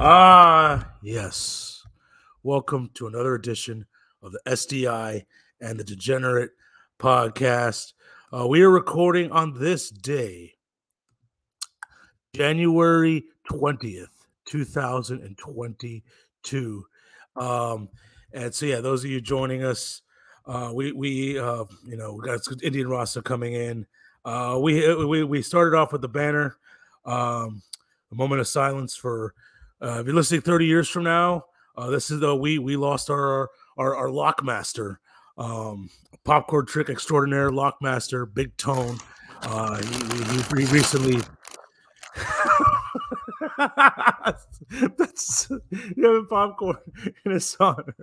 Ah, yes. Welcome to another edition of the SDI and the Degenerate podcast. Uh, we are recording on this day, January 20th, 2022. Um, and so, yeah, those of you joining us, uh, we, we, uh, you know, we got Indian roster coming in. Uh, we, we, we started off with the banner, um, a moment of silence for uh, if you're listening 30 years from now, uh, this is the we we lost our our, our lockmaster, um, popcorn trick extraordinaire lockmaster, Big Tone. Uh, he, he, he recently. That's you having popcorn in his honor.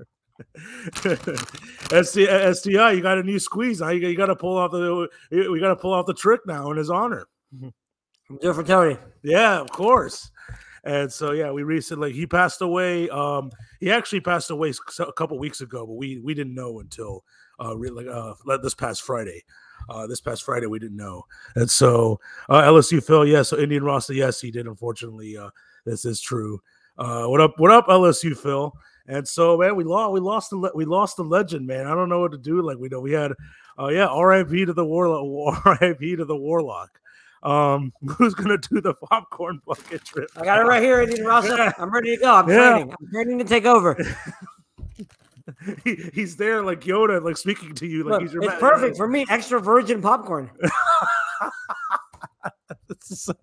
SDI, you got a new squeeze. You, you got to pull off the we got to pull off the trick now in his honor. Do it for Tony. Yeah, of course. And so yeah, we recently he passed away. Um, he actually passed away a couple weeks ago, but we we didn't know until uh, really uh this past Friday. Uh, this past Friday we didn't know, and so uh, LSU Phil, yes, so Indian roster, yes, he did. Unfortunately, uh, this is true. Uh, what up? What up, LSU Phil? And so man, we lost we lost the we lost the legend, man. I don't know what to do. Like we know we had, uh, yeah, R.I.P. to the warlock, R.I.P. to the warlock. Um, who's gonna do the popcorn bucket trip? I got it right here, Indian Rossa. I'm ready to go. I'm yeah. training. I'm training to take over. he, he's there like Yoda, like speaking to you. Like Look, he's your it's perfect for me. Extra virgin popcorn. so,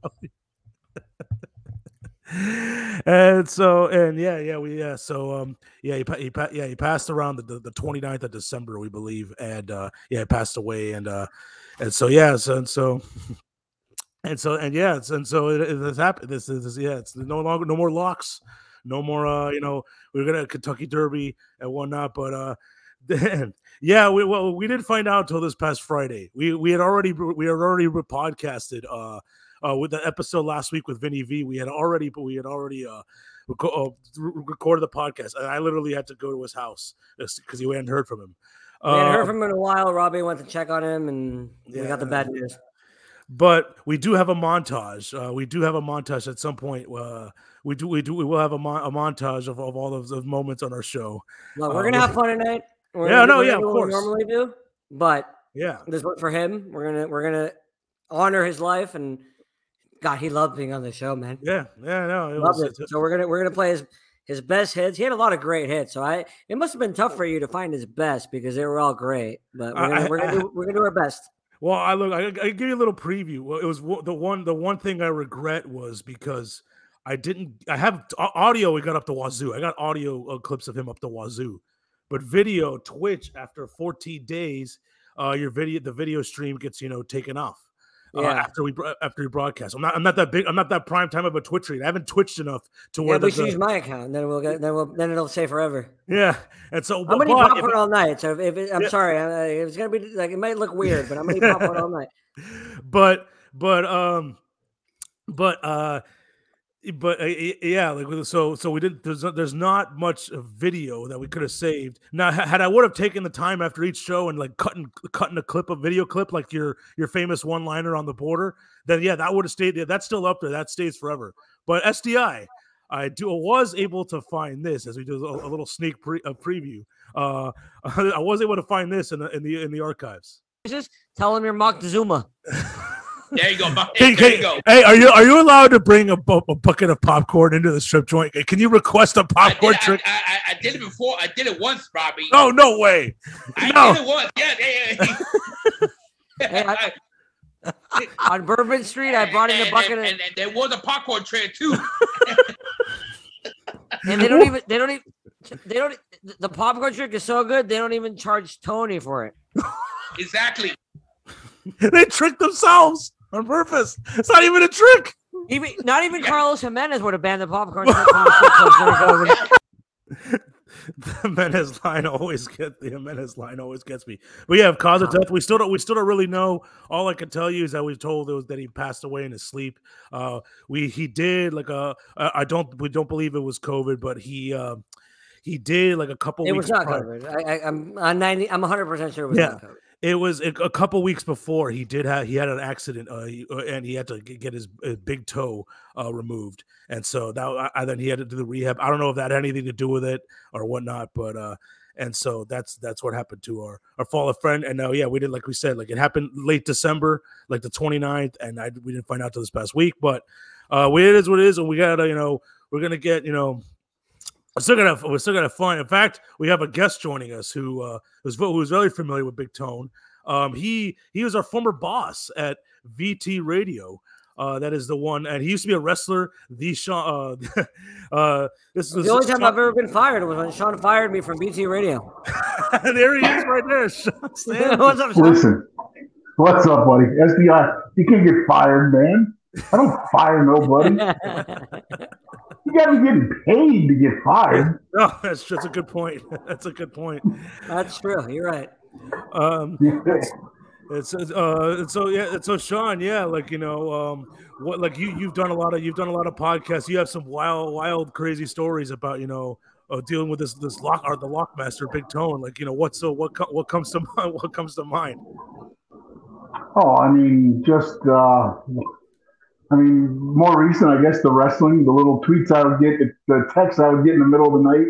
and so and yeah yeah we yeah so um yeah he, he yeah he passed around the, the, the 29th of december we believe and uh yeah he passed away and uh and so yeah so and so and so and yeah, it's, and so it, it has happened. This is yeah, it's no longer no more locks, no more. uh You know, we are gonna Kentucky Derby and whatnot, but uh then yeah, we well we didn't find out until this past Friday. We we had already we had already podcasted uh uh with the episode last week with Vinny V. We had already but we had already uh, uh recorded the podcast. I literally had to go to his house because he hadn't heard from him. We hadn't heard um, from him in a while. Robbie went to check on him, and yeah, we got the bad news but we do have a montage. Uh, we do have a montage at some point. Uh, we do, we do, we will have a, a montage of, of all of those moments on our show. Well, we're gonna uh, have fun tonight. We're yeah, no, yeah, of course. normally do, but yeah, this one for him. We're gonna we're gonna honor his life and God, he loved being on the show, man. Yeah, yeah, no, was, it. So we're gonna we're gonna play his his best hits. He had a lot of great hits. So I it must have been tough for you to find his best because they were all great. But we're gonna, I, we're, gonna do, we're gonna do our best. Well, I look. I, I give you a little preview. Well, it was the one. The one thing I regret was because I didn't. I have audio. We got up to wazoo. I got audio uh, clips of him up to wazoo, but video Twitch after 14 days, uh, your video the video stream gets you know taken off uh, yeah. after we after we broadcast. I'm not I'm not that big. I'm not that prime time of a Twitch read. I haven't twitched enough to where yeah, we should use my account. Then we'll get then we'll then it'll say forever. Yeah, and so I'm gonna eat popcorn all night. So if, it, I'm yeah. sorry, it's gonna be like it might look weird, but I'm gonna eat popcorn all night. But but um but uh but uh, yeah, like so, so we didn't. There's there's not much video that we could have saved. Now, had I would have taken the time after each show and like cutting cutting a clip, a video clip, like your your famous one liner on the border, then yeah, that would have stayed there. That's still up there. That stays forever. But SDI, I do was able to find this as we do a, a little sneak pre, a preview. Uh, I was able to find this in the in the in the archives. Just tell him you're Moctezuma. There you go. Hey, there you go. Hey, are you are you allowed to bring a, a, bucket of popcorn into the strip joint? Can you request a popcorn I trick? I, I, I, did it before. I did it once, Robbie. No, no way. I no. did it once. Yeah, yeah. yeah. hey, on Bourbon Street, I brought in a bucket. And, and, and, there was a popcorn tray too. and they don't even. They don't even. They don't. The popcorn trick is so good. They don't even charge Tony for it. Exactly. they tricked themselves on purpose. It's not even a trick. Even not even Carlos Jimenez would have banned the popcorn. the Jimenez line always gets the Jimenez line always gets me. But yeah, cause of death, we still don't we still don't really know. All I can tell you is that we've told it was that he passed away in his sleep. Uh, we he did like a I don't we don't believe it was COVID, but he. Uh, he did like a couple. It was not prior. COVID. I, am I'm, I'm ninety. I'm 100 percent sure it was yeah. not COVID It was a, couple weeks before he did have he had an accident uh, uh, and he had to get his uh, big toe uh, removed, and so that I, then he had to do the rehab. I don't know if that had anything to do with it or whatnot, but uh, and so that's that's what happened to our our fallen friend. And now, yeah, we did like we said, like it happened late December, like the 29th, and I we didn't find out till this past week, but uh, it is what it is, and we gotta you know we're gonna get you know we're still gonna we're still gonna have fun. In fact, we have a guest joining us who uh, who's who's very familiar with Big Tone. Um, he he was our former boss at VT Radio. Uh, that is the one, and he used to be a wrestler. The Sean, uh, uh, this was The only time Sean- I've ever been fired was when Sean fired me from BT Radio. there he is, right there. Sean What's up, Sean? Listen, what's up, buddy? SDI, you can't get fired, man. I don't fire nobody. You got to be getting paid to get fired. No, that's just a good point. That's a good point. That's true. You're right. Um, It's it's, uh so yeah so Sean yeah like you know um what like you you've done a lot of you've done a lot of podcasts you have some wild wild crazy stories about you know uh, dealing with this this lock or the lockmaster big tone like you know what's so what co- what comes to mind what comes to mind Oh, I mean, just, uh, I mean, more recent, I guess, the wrestling, the little tweets I would get, the, the texts I would get in the middle of the night.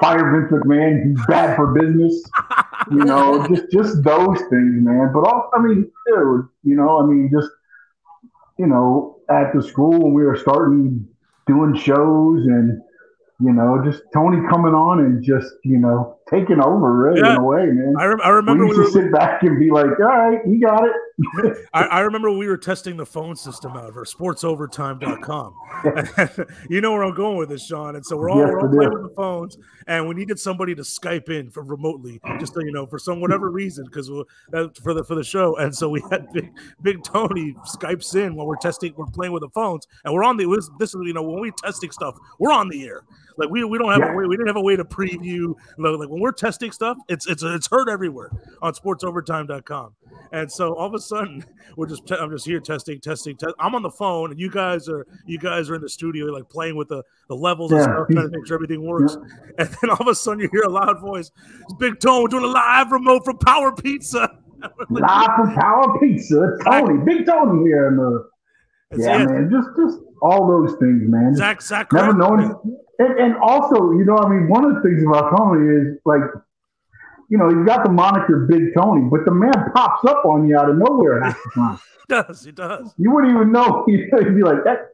Fire Vince McMahon, he's bad for business. You know, just just those things, man. But all, I mean, dude, you know, I mean, just you know, at the school when we were starting doing shows and you know, just Tony coming on and just you know taking over, really in a way, man. I, rem- I remember we used to were, sit back and be like, "All right, you got it." I, I remember we were testing the phone system out of for sportsovertime.com. you know where I'm going with this, Sean. And so we're all, Yes, we're all playing with the phones, and we needed somebody to Skype in from remotely, just so you know, for some whatever reason, because for the for the show. And so we had big Big Tony Skypes in while we're testing, we're playing with the phones, and we're on the this, this is you know when we're testing stuff, we're on the air. Like we, we don't have Yeah. a way, we didn't have a way to preview. Like, like when we're testing stuff, it's it's it's heard everywhere on sportsovertime.com. And so all of a sudden, we're just I'm just here testing, testing, testing. I'm on the phone, and you guys are you guys are in the studio like playing with the the levels and stuff, trying to make sure everything works. And then all of a sudden, you hear a loud voice, "It's Big Tone we're doing a live remote from Power Pizza. Live from Power Pizza, it's Tony, Big Tony here, the it's- yeah, man. Just just all those things, man. Zach Zach never knowing. And, and also, you know, I mean, one of the things about Tony is like, you know, he's got the moniker Big Tony, but the man pops up on you out of nowhere half the time. He does he does. You wouldn't even know. He'd be like, "That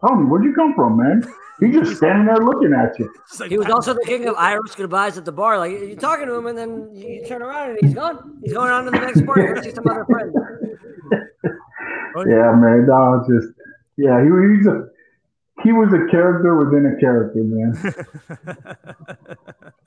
Tony, where'd you come from, man?" He's just standing there looking at you. He was also the king of Irish goodbyes at the bar. Like you're talking to him, and then you you turn around and he's gone. He's going on to the next bar. You're see some other friend. Yeah, man. No, it's just yeah. He he's a he was a character within a character, man.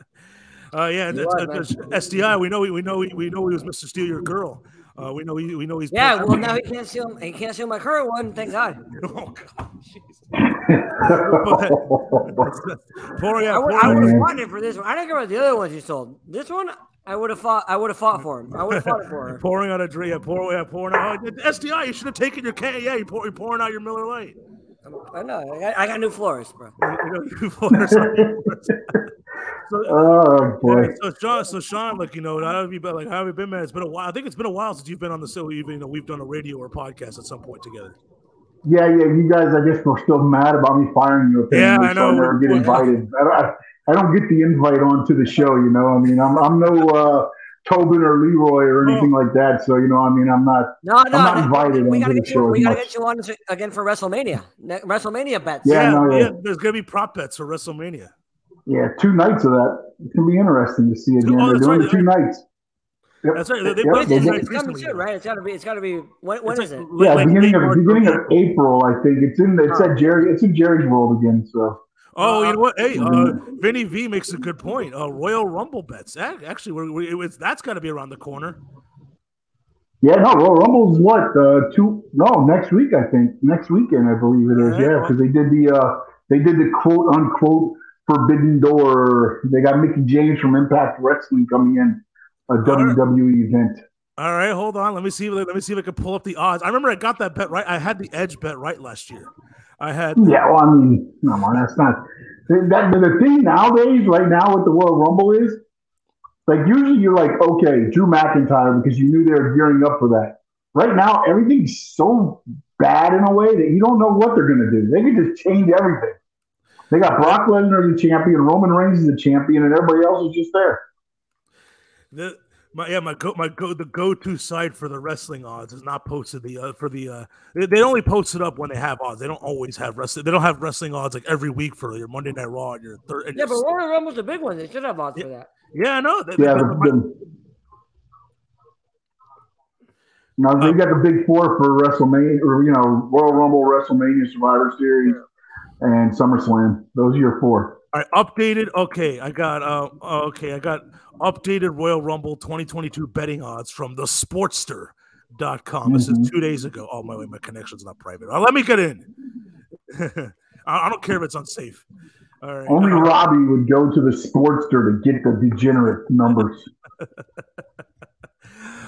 Uh, yeah, You that's, that's SDI. We know we know we know he was Mr. Steal Your Girl. Uh, we know we, we know he's Yeah, well now he can't steal. He can't steal my current one. Thank God. oh god, jeez. Poor yeah, I would, poor- I would have fought him for this one. I don't care about the other ones you sold. This one, I would have fought. I would have fought for him. I would have fought for her. pouring out a drink. Yeah, pour, yeah, pouring out. Oh, SDI, you should have taken your K. Yeah, you pour, you're pouring out your Miller Lite. I know. I got, I got new floors, bro. You know, you pour some- so, oh boy. yeah, so Sean, so Sean, like you know, how have you been? Like, how have you been, man? It's been a while. I think it's been a while since you've been on the show. Even you know, we've done a radio or podcast at some point together. Yeah, yeah. You guys, I guess, were still mad about me firing you. Yeah, I so know. never get invited. I, don't- I, I don't get the invite onto the show. You know, I mean, I'm I'm no uh, Tobin or Leroy or anything like that. So you know, I mean, I'm not. No, no. I'm not invited we onto gotta get you. We gotta get you on to- again for WrestleMania. WrestleMania bets. Yeah, no, yeah. There's gonna be prop bets for WrestleMania. Yeah, two nights of that. It's gonna be interesting to see again. Oh, They're doing right. it two nights. Yep. That's right. They- they Yep, put it they It's, it's coming soon, right? It's gotta be. It's gotta be. When, when It's is like it? Yeah, like beginning of beginning of April, I think it's in. It's at Jerry. It's in Jerry's World again. So Oh, you know what? Hey, uh, Mhm. Vinny V makes a good point. Uh, Royal Rumble bets. Actually, we're, we it was, that's got to be around the corner. yeah, no, Royal Rumble's what? Uh, two? No, next week I think. Next weekend I believe it is. Alright, Yeah, because they did the uh, they did the quote unquote Forbidden Door. They got Mickie James from Impact Wrestling coming in a WWE event. All right, hold on. Let me see. Let me see if I can pull up the odds. I remember I got that bet right. I had the edge bet right last year. I had. Yeah, well, I mean, come on, that's not that. The thing nowadays, right now, with the Royal Rumble is Like usually you're like, okay, Drew McIntyre because you knew they were gearing up for that. Right now, everything's so bad in a way that you don't know what they're going to do. They can just change everything. They got Brock Lesnar as the champion, Roman Reigns is the champion, and everybody else is just there. The, my yeah my go my go the go to site for the wrestling odds is not posted the uh, for the uh they, they only post it up when they have odds. They don't always have wrestling. They don't have wrestling odds like every week for your Monday Night Raw and your third. Yeah, but Royal Rumble's a big one. They should have odds Yeah. for that. yeah, I know. They, Yeah, they- the, the, now they got the big four for WrestleMania, or you know, Royal Rumble, WrestleMania, Survivor Series, and SummerSlam. Those are your four. All right, updated. Okay, I got uh okay, I got updated Royal Rumble 2022 betting odds from the Sportster.com. This is Mhm. two days ago. Oh my wait, my connection's not private. Uh, let me get in. I, don't care if it's unsafe. All right. Only Uh, Robbie would go to the Sportster to get the degenerate numbers.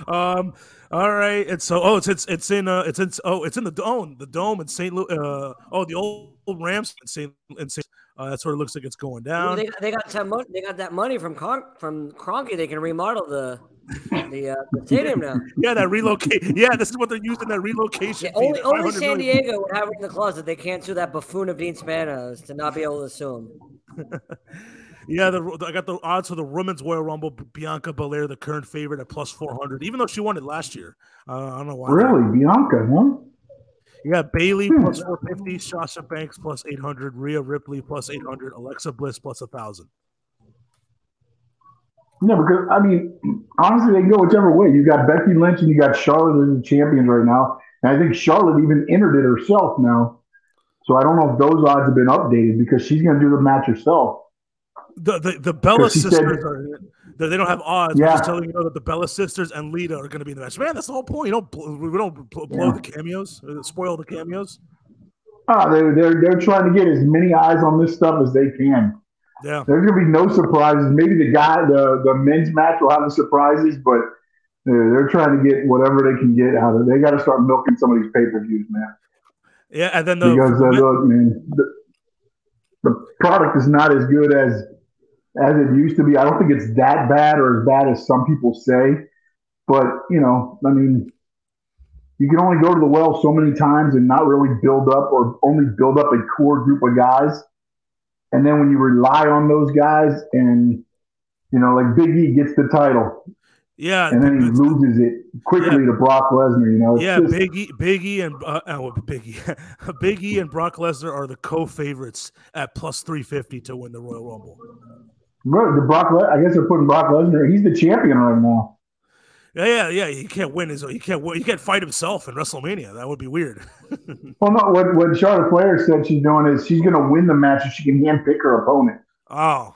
um. All right. And so, oh, it's it's it's in uh, it's in oh, it's in the dome, the dome in St. Louis. Uh, oh, the old Rams in St. In St. Uh, that's where it looks like it's going down. They, they got some money. They got that money from Con- from Kroenke. They can remodel the the, uh, the stadium now. Yeah, that relocate. Yeah, this is what they're using that relocation. Yeah, only only San million. Diego would have it in the closet. They can't sue that buffoon of Dean Spanos to not be able to sue him. Yeah, the, I got the odds for the women's Royal Rumble. Bianca Belair, the current favorite at plus four hundred, even though she won it last year. Uh, I don't know why. Really, Bianca, huh? You got Bayley Hmm. plus four fifty, Sasha Banks plus eight hundred, Rhea Ripley plus eight hundred, Alexa Bliss plus a thousand. Yeah, because I mean, honestly, they can go whichever way. You got Becky Lynch and you got Charlotte as the champions right now, and I think Charlotte even entered it herself now. So I don't know if those odds have been updated because she's going to do the match herself. The the, the Bella she said- sisters are in it. They don't have odds. We're Yeah. just telling you know that the Bella sisters and Lita are going to be in the match. Man, that's the whole point. You don't bl- we don't bl- blow Yeah. the cameos, uh, spoil the cameos. Ah, they're, they're they're trying to get as many eyes on this stuff as they can. Yeah. There's going to be no surprises. Maybe the guy, the the men's match will have the surprises, but uh, they're trying to get whatever they can get out of it. They got to start milking some of these pay per views, man. Yeah, and then the because uh, look, man, the, the product is not as good as as it used to be. I don't think it's that bad or as bad as some people say, but you know, I mean, you can only go to the well so many times and not really build up or only build up a core group of guys. And then when you rely on those guys, and you know, like Big E gets the title, yeah, and then he loses it quickly to Brock Lesnar. You know, it's Yeah, just- Big E, Big E, and uh, uh, Big E, Big E, and Brock Lesnar are the co-favorites at plus three fifty to win the Royal Rumble. Bro, the Brock, Le- I guess they're putting Brock Lesnar. He's the champion right now. Yeah, yeah, yeah. He can't win his. He can't. He can't fight himself in WrestleMania. That would be weird. Well, no, what, what Charlotte Flair said she's doing is she's going to win the match if she can handpick her opponent. Oh,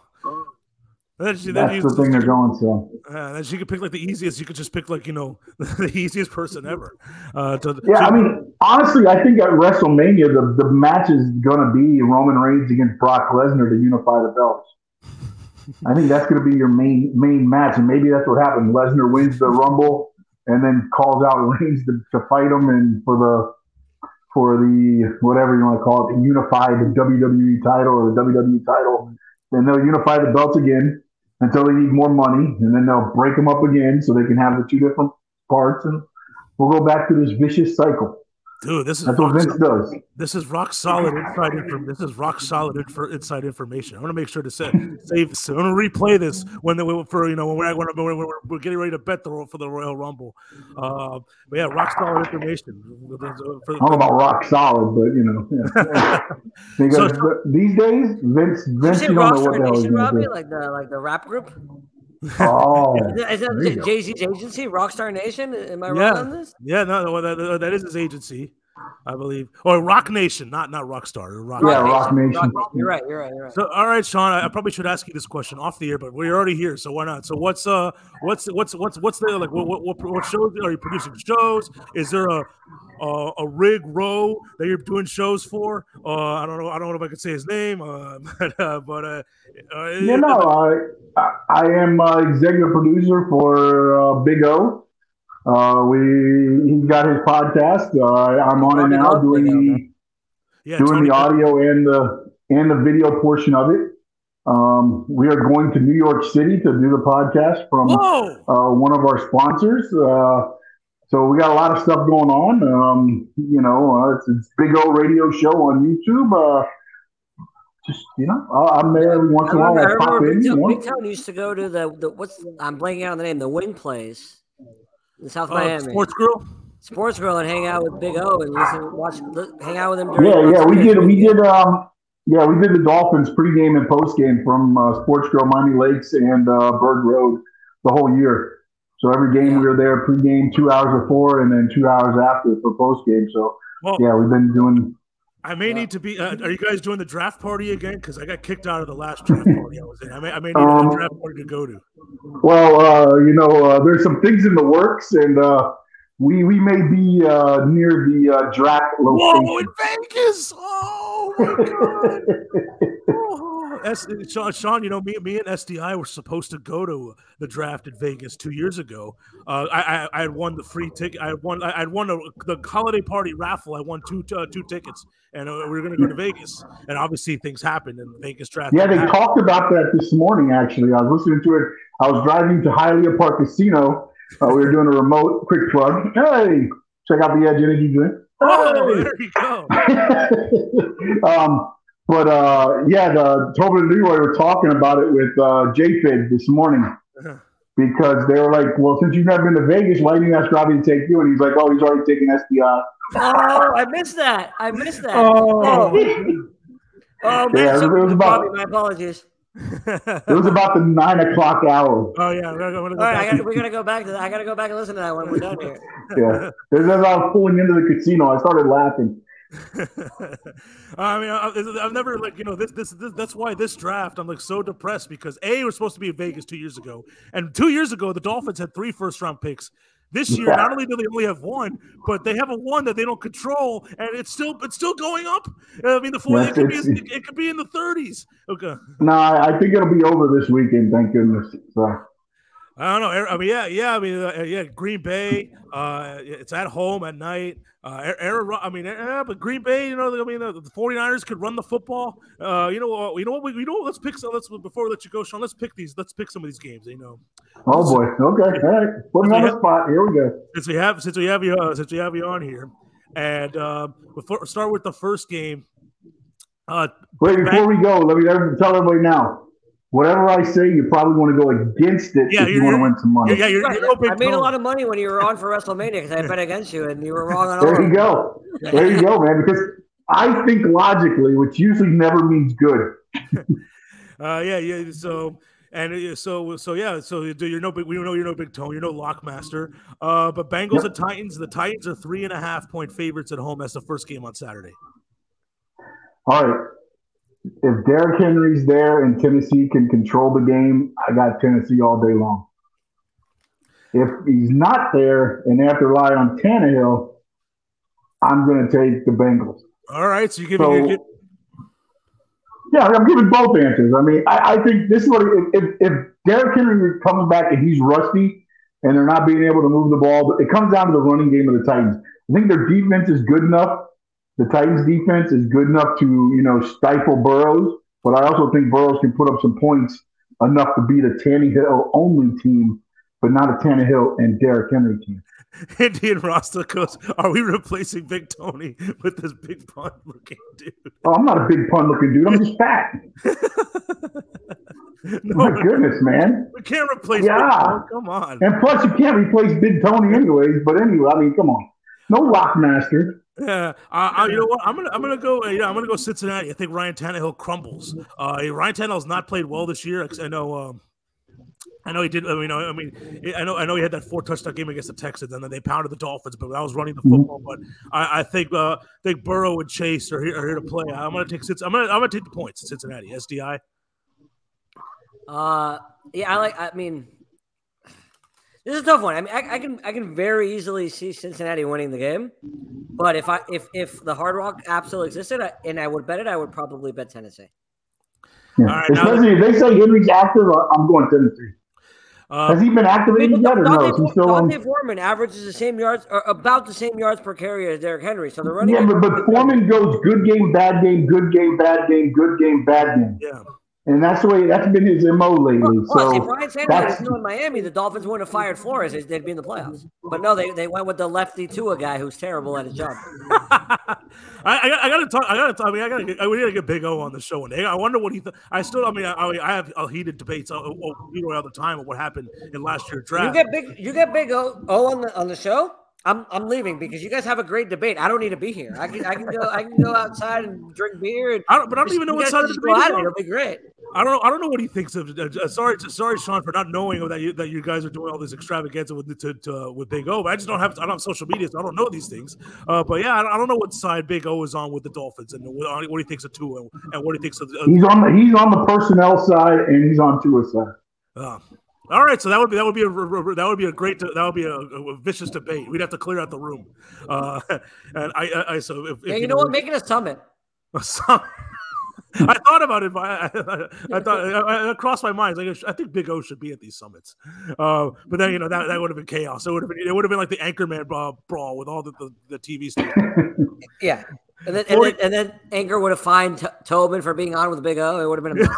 then she, then, That's the thing they're going to. uh, then she could pick like the easiest. You could just pick like you know the easiest person ever. Uh, to, Yeah, I mean, honestly, I think at WrestleMania, the, the match is going to be Roman Reigns against Brock Lesnar to unify the belts. I think that's going to be your main main match, and maybe that's what happened. Lesnar wins the Rumble and then calls out Reigns to, to fight him and for the for the whatever you want to call it, unify the WWE title or the WWE title. Then they'll unify the belts again until they need more money, and then they'll break them up again so they can have the two different parts, and we'll go back to this vicious cycle. Dude, this is That's what rock, Vince does. this is rock solid inside information. This is rock solid infor- inside information. I want to make sure to say, save. this. I want to replay this when the, for you know when we're, when we're, when we're, we're getting ready to bet the for the Royal Rumble. Uh, but yeah, rock solid information. For, I don't about rock solid, but you know, yeah. because So- these days, Vince, Did you Vince, say you don't know what the hell he's Robbie? do. Like the like the rap group? Oh, Is that, is that. Jay Z's agency, Rockstar Nation? Am I Yeah. wrong on this? Yeah, no, no that, that is his agency, I believe, or Roc Nation, not not Rockstar. Rock. Yeah, Roc Nation. You're right. You're right. You're right. So, all right, Sean, I, I probably should ask you this question off the air, but we're already here, so why not? So, what's uh, what's what's what's what's the like? What what, what, what shows are you producing? Shows? Is there a a, a rig row that you're doing shows for? Uh, I don't know. I don't know if I could say his name, uh, but uh, but uh, uh, you know, I, I I am uh, executive producer for uh, Big O. Uh, we he got his podcast. Uh, I'm on it now, doing the yeah, doing Tony- the audio and the and the video portion of it. Um, we are going to New York City to do the podcast from uh, one of our sponsors. Uh, so we got a lot of stuff going on. Um, you know, uh, it's, it's Big old Radio Show on YouTube. Uh, just you know, I'm there every once in a while. I, pop Big, in, Town. Big Town used to go to the, the what's I'm blanking out on the name, the Win Place in South Uh, Miami. Sports Grill. Sports Grill and hang out with Big O and listen, watch, li- hang out with him. During Yeah, yeah, we did. We did. Um, yeah, we did the Dolphins pregame and postgame from uh, Sports Grill, Miami Lakes, and uh, Bird Road the whole year. So every game we were there pregame, two hours before, and then two hours after for postgame. So Well, yeah, we've been doing. I may need to be. Uh, are you guys doing the draft party again? Because I got kicked out of the last draft party I was in. I may, I may need Um, a draft party to go to. Well, uh, you know, uh, there's some things in the works, and uh, we we may be uh, near the uh, draft Whoa, in. Vegas! Oh my god! Oh, S- Sean, Sean, you know me, me and SDI were supposed to go to the draft in Vegas two years ago. Uh, I, I, I had won the free ticket. I had won. I had won a, the holiday party raffle. I won two uh, two tickets, and uh, we were going to go to Vegas. And obviously, things happened, and Vegas draft. Yeah, they happened. talked about that this morning. Actually, I was listening to it. I was driving to Hialeah Park Casino. Uh, we were doing a remote quick plug. Hey, check out the Edge Energy drink. Oh, there you go. um, but uh, yeah, the Tobin and Leroy were talking about it with uh, JFID this morning Uh-huh. because they were like, "Well, since you've never been to Vegas, why didn't you ask Robbie to take you?" And he's like, "Oh, he's already taken SDI." Oh, I missed that. I missed that. Oh. Oh, man, Yeah, it was about- Bobby, my apologies. It was about the nine o'clock hour. Oh yeah, I'm gonna, I'm gonna go All right, back. gotta, we gotta go back to that. I gotta go back and listen to that when we're done here. Yeah, as I was pulling into the casino, I started laughing. I mean, I, I've never like you know this, this this that's why this draft I'm like so depressed because a was supposed to be in Vegas two years ago, and two years ago the Dolphins had three first round picks. This year, Yeah. not only do they only have one, but they have a one that they don't control, and it's still it's still going up. I mean, the four Yes, it, could be, it, it could be in the 30s. Okay, No, I I think it'll be over this weekend. Thank goodness. So, I don't know. I mean, yeah, yeah. I mean, uh, yeah. Green Bay. Uh, it's at home at night. Uh, Aaron, I mean, yeah, but Green Bay. You know, I mean, the 49ers could run the football. Uh, you know, what- you know what? We, you know, let's pick. some let's before we let you go, Sean. Let's pick these. Let's pick some of these games. You know, oh boy. Okay. All right. Put me on the spot. Here we go. since we have since we have you uh, since we have you on here, and uh, before start with the first game. Uh, Wait, before we go, let me tell everybody now. Whatever I say, you probably want to go against it Yeah, if you want to win some money. yeah, yeah, you're, Right, you're no big I made a lot of money when you were on for WrestleMania because I bet against you and you were wrong on all. There of you go. There you go, man. Because I think logically, which usually never means good. Uh, yeah, yeah. So and uh, so so yeah. So you- you're no big. We know you're no big tone. You're no lockmaster. Uh, but Bengals Yep. and Titans. The Titans are three and a half point favorites at home. That's the first game on Saturday. All right. If Derrick Henry's there and Tennessee can control the game, I got Tennessee all day long. If he's not there and they have to rely on Tannehill, I'm going to take the Bengals. All right. So you give So- me. Yeah, I'm giving both answers. I mean, I, I think this is what if, if, if Derrick Henry comes back and he's rusty and they're not being able to move the ball, it comes down to the running game of the Titans. I think their defense is good enough. The Titans' defense is good enough to you know stifle Burrows, but I also think Burrows can put up some points enough to beat a Tannehill only team, but not a Tannehill and Derrick Henry team. Indian Rasta goes. Are we replacing Big Tony with this big pun looking dude? Oh, I'm not a big pun looking dude. I'm just fat. no, My goodness, man. we can't replace. Big Yeah. Come on. And plus, you can't replace Big Tony anyways. But anyway, I mean, come on, no Lockmaster. Yeah, uh, uh, you know what? I'm gonna I'm gonna go. Uh, yeah, I'm gonna go Cincinnati. I think Ryan Tannehill crumbles. Uh, Ryan Tannehill's not played well this year. I know. Um, I know he did. I mean, I mean, I know. I know he had that four touchdown game against the Texans, and then they pounded the Dolphins. But I was running the football. But I, I think uh, I think Burrow and Chase are here, are here to play. I'm gonna take. I'm gonna I'm gonna take the points. Cincinnati SDI. Uh, yeah, I like. I mean, this is a tough one. I mean, I, I can I can very easily see Cincinnati winning the game, but if I if if the Hard Rock app still existed I, and I would bet it, I would probably bet Tennessee. Yeah. All right, now- Especially if they say Henry's active, I- I'm going Tennessee. Uh, Has he been I activated mean, yet or no? Is he Dante, still on? D'Onta Foreman averages the same yards or about the same yards per carry as Derrick Henry. So the running Yeah, but, but Foreman goes good game, bad game, good game, bad game, good game, bad game. yeah. And that's the way that's been his mo lately. Well, see, So Brian Sanders that's- was still in Miami. The Dolphins wouldn't have fired Flores. They'd be in the playoffs. But no, they, they went with the lefty Tua guy who's terrible at his job. I, I, got- I gotta talk. I gotta. talk- I mean, I gotta. Get, we gotta get Big O on the show one day. I wonder what he. Th- I still. I mean, I, I have uh, heated debates uh, uh, you know, all the time of what happened in last year's You draft. get big. You get big O, o on the on the show. I'm I'm leaving because you guys have a great debate. I don't need to be here. I can I can go I can go outside and drink beer. And I don't, but I don't even know what side can of the debate go he's at it. on. It'll be great. I don't know. I don't know what he thinks of. Uh, uh, sorry, sorry, Sean, for not knowing that you that you guys are doing all this extravaganza with to, to, with Big O. But I just don't have. I don't have social media, so I don't know these things. Uh, but yeah, I, I don't know what side Big O is on with the Dolphins and what, what he thinks of Tua and, and what he thinks of. Uh, he's on the he's on the personnel side and he's on Tua's side. All right, so that would be that would be a that would be a great that would be a, a vicious debate. We'd have to clear out the room. Uh, and I, I, I so if, Yeah, if you know what? Make it a summit. Some- I thought about it, but I, I, I thought I, I crossed my mind. Like I think Big O should be at these summits, uh, but then you know that, that would have been chaos. It would have been it would have been like the Anchorman uh, brawl with all the, the, the TV stations. Yeah. And then, and then, and then Anchor would have fined T- Tobin for being on with Big O. It would have been a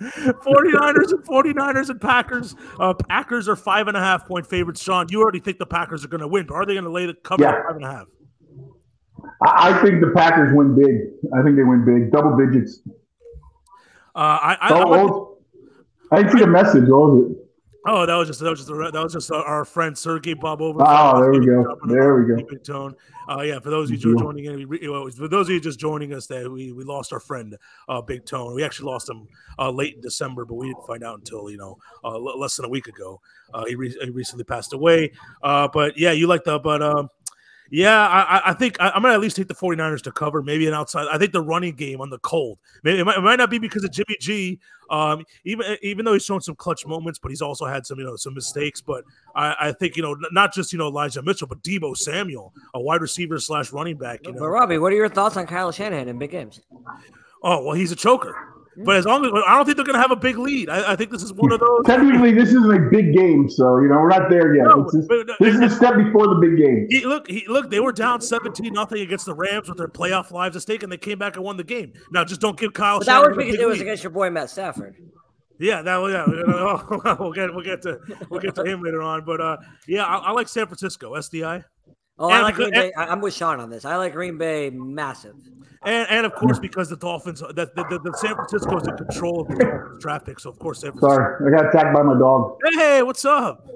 49ers and 49ers and Packers. Uh, Packers are five and a half point favorites. Sean, you already think the Packers are going to win, but are they going to lay the cover Yeah. five and a half? I, I think the Packers win big. I think they win big, double digits. Uh, I, I, Oh, I I didn't see the message. What was it? Oh, that was just that was just that was just our friend Sergey Bob over. Oh, there we go. There we go. Big tone. Uh, yeah, for those of you Good who are joining in, we, for those of you just joining us, that we, we lost our friend uh, Big Tone. We actually lost him uh, late in December, but we didn't find out until you know uh, l- less than a week ago. Uh, he, re- he recently passed away. Uh, but yeah, you like the but um, yeah, I, I- think I, I'm gonna at least take the 49ers to cover, maybe an outside. I think the running game on the cold. Maybe it might, it might not be because of Jimmy G. Um, even even though he's shown some clutch moments, but he's also had some you know some mistakes. But I, I think you know not just you know Elijah Mitchell, but Deebo Samuel, a wide receiver slash running back. You But know, Robbie, what are your thoughts on Kyle Shanahan in big games? oh well, he's a choker. But as long as I don't think they're gonna have a big lead. I, I think this is one of those. Technically, this isn't a big game, so you know we're not there yet. No, It's just- but- uh, this is a step before the big game. He, look, he, look, they were down 17 nothing against the Rams with their playoff lives at stake, and they came back and won the game. Now, just don't give Kyle. But that was Shanahan a because it was lead. against your boy Matt Stafford. Yeah, that was yeah. we'll get we'll get to we'll get to him later on, but uh, yeah, I, I like San Francisco SDI, Oh, I And like the- Green Bay. I- I'm with Sean on this. I like Green Bay massive. and and of course because the Dolphins that the, the, the San Francisco is in control of the Dolphins draft pick, so of course San Francisco. Sorry, I got attacked by my dog. Hey, what's up?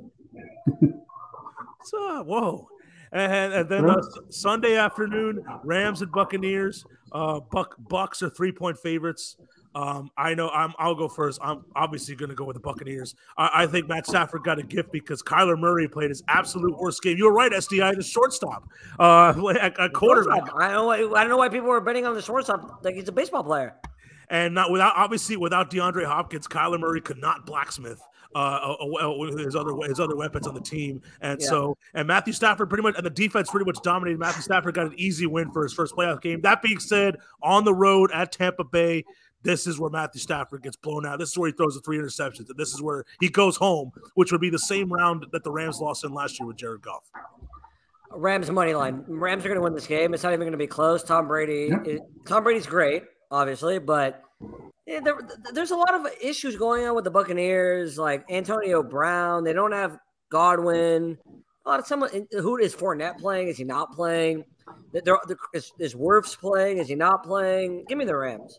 what's up? Whoa. And, and then uh, Sunday afternoon, Rams and Buccaneers. Uh, Buck Bucks are three point favorites. Um, I know I'm. I'll go first. I'm obviously going to go with the Buccaneers. I, I think Matt Stafford got a gift because Kyler Murray played his absolute worst game. You were right, SDI, the shortstop, uh, a, a quarterback, I don't know. Why, I don't know why people were betting on the shortstop like he's a baseball player. and not without obviously without DeAndre Hopkins, Kyler Murray could not blacksmith uh, uh, uh, his other his other weapons on the team, and Yeah. so and Matthew Stafford pretty much and the defense pretty much dominated. Matthew Stafford got an easy win for his first playoff game. That being said, on the road at Tampa Bay. This is where Matthew Stafford gets blown out. This is where he throws the three interceptions. And this is where he goes home, which would be the same round that the Rams lost in last year with Jared Goff. Rams money line. Rams are going to win this game. It's not even going to be close. Tom Brady. it- Tom Brady's great, obviously, but yeah, there, there's a lot of issues going on with the Buccaneers, like Antonio Brown. They don't have Godwin. A lot of someone eh, who is Fournette playing? Is he not playing? There, there, is, is Wirfs playing? Is he not playing? Give me the Rams.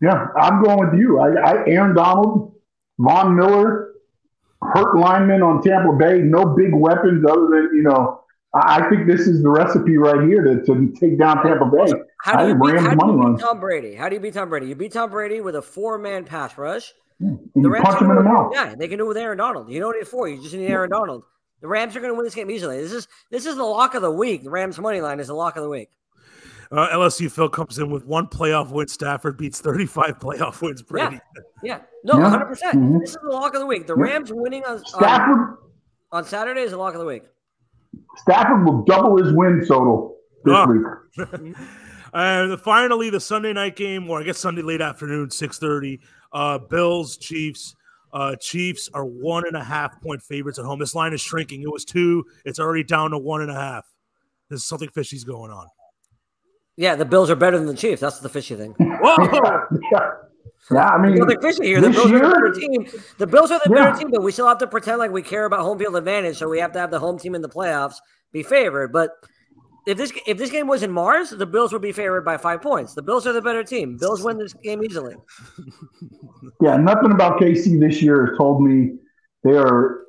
Yeah, I'm going with you. I, I Aaron Donald, Von Miller, hurt lineman on Tampa Bay, no big weapons other than you know. I, I think this is the recipe right here to, to take down Tampa Bay. How do you beat, how do you beat Tom Brady? How do you beat Tom Brady? You beat Tom Brady with a four-man pass rush. And you punch him in the mouth. Yeah, they can do it with Aaron Donald. You don't need four. You just need Aaron Donald. The Rams are going to win this game easily. This is this is the lock of the week. The Rams money line is the lock of the week. Uh, LSU Phil comes in with one playoff win. Stafford beats 35 playoff wins. Brady. Yeah, no, Yeah. 100. percent Mhm. This is the lock of the week. The Yeah. Rams winning on, on Stafford on Saturday is the lock of the week. Stafford will double his win total this Ah. week. And finally, the Sunday night game, or I guess Sunday late afternoon, six thirty. Uh, Bills Chiefs. Uh, Chiefs are one and a half point favorites at home. This line is shrinking. It was two. It's already down to one and a half. There's something fishy's going on. Yeah, the Bills are better than the Chiefs. That's the fishy thing. Whoa! yeah. Yeah, I mean, Nothing fishy here. The this Bills are the better team. The Bills are the Yeah. better team, but we still have to pretend like we care about home field advantage. So we have to have the home team in the playoffs be favored. But if this if this game was in Mars, the Bills would be favored by five points. The Bills are the better team. Bills win this game easily. yeah, nothing about KC this year has told me they are.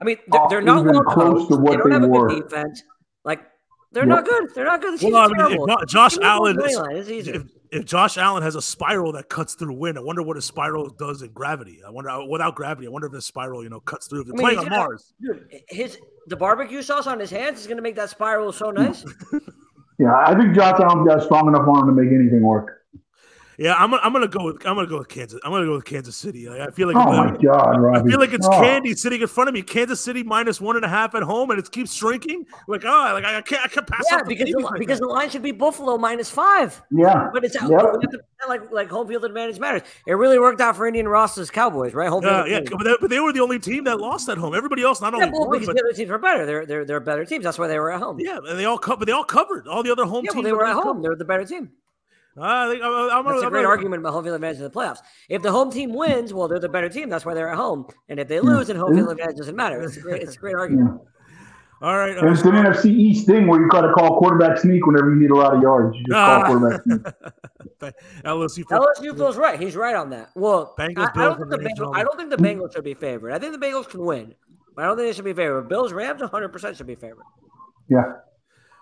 I mean, they're, they're not even well close coached. to what they don't they have a were. good defense. Like they're Yep. not good. They're not good. The Well, I mean, if terrible. Josh the Allen is- line. It's easy. if, if Josh Allen has a spiral that cuts through wind, I wonder what a spiral does in gravity. I wonder uh, without gravity. I wonder if the spiral, you know, cuts through. If they're I mean, playing on gonna- Mars, Dude, his the barbecue sauce on his hands is going to make that spiral so nice. Yeah, I think Josh Allen's got a strong enough arm to make anything work. Yeah, I'm, gonna- I'm gonna go with I'm gonna go with Kansas. I'm gonna go with Kansas City. Like, I feel like Oh my God, I feel like it's Oh. candy sitting in front of me. Kansas City minus one and a half at home, and it keeps shrinking. Like oh, like I can't I can't pass yeah, because the, like because that. the line should be Buffalo minus five. Yeah, But it's out. Yep. we have to pretend like like home field advantage matters. It really worked out for Indian Ross's Cowboys, right? Home field Uh, yeah, but they, but they were the only team that lost at home. Everybody else not only well, won, because but the other teams were better. They're they're they're better teams. That's why they were at home. yeah, and they all covered. They all covered. All the other home Yeah, well, teams they were at both home. They were the better team. Covered. I think, I, I'm That's gonna- a I'm great gonna- argument about home field advantage in the playoffs. If the home team wins, well, they're the better team. That's why they're at home. And if they lose, then home field advantage doesn't matter. It's a great, it's a great argument. All right. And it's an NFC East thing where you got to call quarterback sneak whenever you need a lot of yards. You just Ah. call quarterback sneak. LSU. football. LSU feels right. He's right on that. Well, I, Bengals, I Bills, don't think the and Rams Bengals, only. I don't think the Bengals should be favored. I think the Bengals can win, but I don't think they should be favored. Bills Rams 100 percent should be favored. Yeah.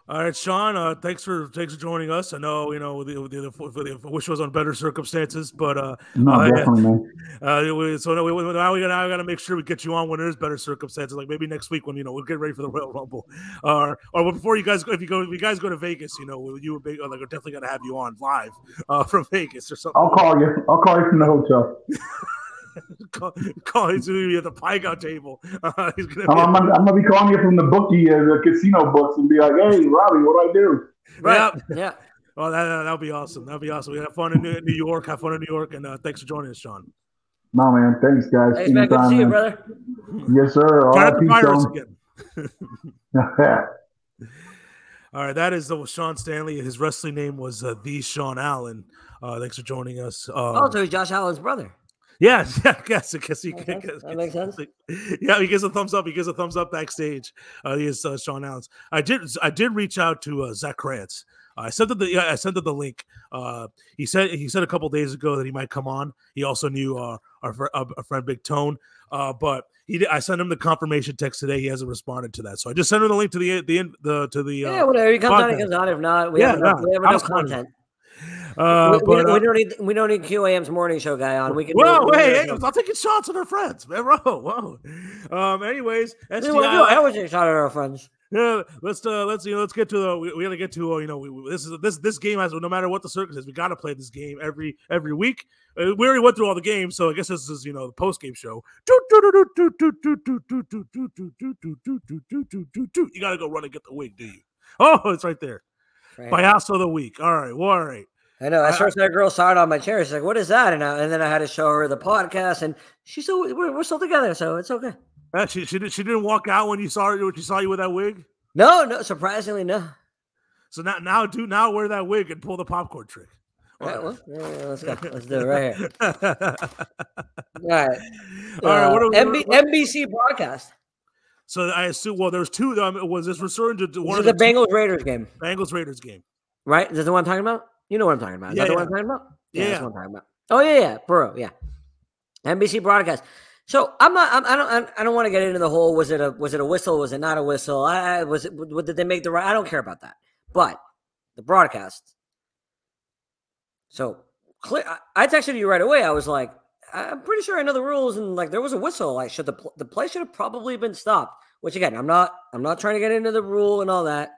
All right, Sean. Uh, thanks for thanks for joining us. I know you know the, the, the, the wish was on better circumstances, but uh, No, uh, definitely. Uh, we- so no, we, now we got now got to make sure we get you on when there's better circumstances, like maybe next week when you know we'll get ready for the Royal Rumble, or or before you guys go if you go if you guys go to Vegas, you know you were like we're definitely gonna have you on live uh, from Vegas or something. I'll call you. I'll call you from the hotel. Call, call he's at the pie table. Uh, he's gonna I'm, be, I'm, I'm gonna be calling you from the bookie, uh, the casino books, and be like, "Hey, Robbie, what do I do?" Right. Yeah. Oh, that that'll be awesome. That'll be awesome. We have fun in New, New York. Have fun in New York, and uh, thanks for joining us, Sean. No, man. Thanks, guys. Thanks, man. Good to see you, brother. Yes, sir. All Try right, not to peace, fire us Sean. again. Yeah. All right, that is the Sean Stanley. His wrestling name was uh, the Sean Allen. Uh, thanks for joining us. Uh, Oh, so he's Josh Allen's brother. Yeah, yeah, I guess, guess he, Okay, I guess- that makes sense. Yeah, he gives a thumbs up. He gives a thumbs up backstage. Uh, he is uh, Sean Allen's. I did, I did reach out to uh, Zach Krantz. I sent him the, I sent him the link. Uh, he said, he said a couple days ago that he might come on. He also knew uh, our, fr- uh, our friend Big Tone. Uh, but he, did, I sent him the confirmation text today. He hasn't responded to that, so I just sent him the link to the, the, the to the. Uh, yeah, whatever. He comes on, he comes on. If not, we Yeah, have enough, no, we have enough content. Uh, we, we- but, we uh, don't need we don't need QAM's morning show guy on. We can. Whoa, we hey, hey. I'm taking shots at our friends, man. Whoa, whoa. Um, anyways, What do you do? I SDI, always take a shot at our friends. yeah, let's uh, let's you know, let's get to the. We, we gotta get to uh, you know, we, we- this is this this game has no matter what the circus is we gotta play this game every every week. Uh, we already went through all the games, so I guess this is you know the post game show. You gotta go run and get the wig, do you? Oh, it's right there. Right. Payaso of the week. All right, well, all right. I know. I I- first that girl saw it on my chair. She's like, "What is that?" And, I, and then I had to show her the podcast, and she's still we're, we're still together, so it's okay. Uh, she she, did, she didn't walk out when you saw her when she saw you with that wig. No, no, surprisingly, no. So now now do now wear that wig and pull the popcorn trick. All right, well, yeah, yeah, let's go. Let's do it right here. All right. All right, Uh, what are we- MB, what- NBC broadcast. So I assume well, there's two. Um, was this referring to one is of the the Bengals Raiders game, Bengals Raiders game? right? Is that the one I'm talking about? You know what I'm talking about. Is Yeah, that the yeah. one I'm talking about? Yeah, that's yeah. what I'm talking about. Oh yeah, yeah, Burrow, yeah. NBC broadcast. So I'm not. I'm, I don't. I don't want to get into the whole. Was it a? Was it a whistle? Was it not a whistle? I, I was it. What, did they make the right? I don't care about that. But the broadcast. So clear. I, I texted you right away. I was like, I'm pretty sure I know the rules, and like there was a whistle. Like, should the pl- the play should have probably been stopped? Which again, I'm not. I'm not trying to get into the rule and all that.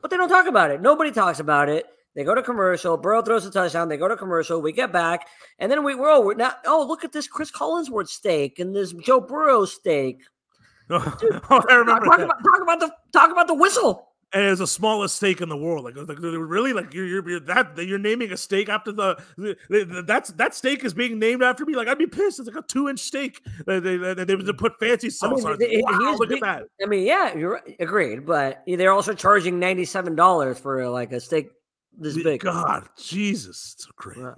But they don't talk about it. Nobody talks about it. They go to commercial. Burrow throws a touchdown. They go to commercial. We get back, and then we we're oh we're not. Oh, look at this Chris Collinsworth steak and this Joe Burrow steak. oh, I Talk, remember talk about, talk about the talk about the whistle. And it's the smallest steak in the world. Like, like really, like you're, you're, you're that you're naming a steak after the, that's that steak is being named after me. Like I'd be pissed. It's like a two inch steak. They they, they, they, put fancy I sauce mean, on it- it- it. Wow, look big- at that. I mean, yeah, you're right. agreed, but they're also charging ninety seven dollars for like a steak this big. God, Jesus, it's. Yeah.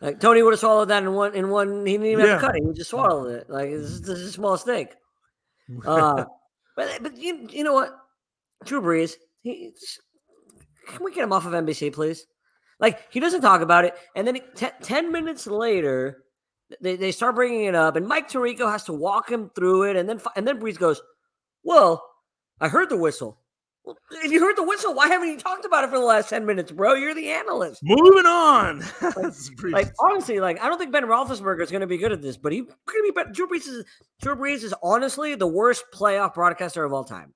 Like Tony would have swallowed that in one in one. He didn't even have Yeah. to cut it. He just swallowed it. Like this is, this is a small steak. Uh, but but you you know what, Drew Brees. He can we get him off of NBC, please? Like he doesn't talk about it, and then he- te- ten minutes later, they, they start bringing it up, and Mike Tirico has to walk him through it, and then and then Brees goes, "Well, I heard the whistle." Well, if you heard the whistle, why haven't you talked about it for the last ten minutes, bro? You're the analyst. Moving on. Pretty- Like honestly, like I don't think Ben Roethlisberger is going to be good at this, but he's going to be better. Drew Brees is Drew Brees is honestly the worst playoff broadcaster of all time.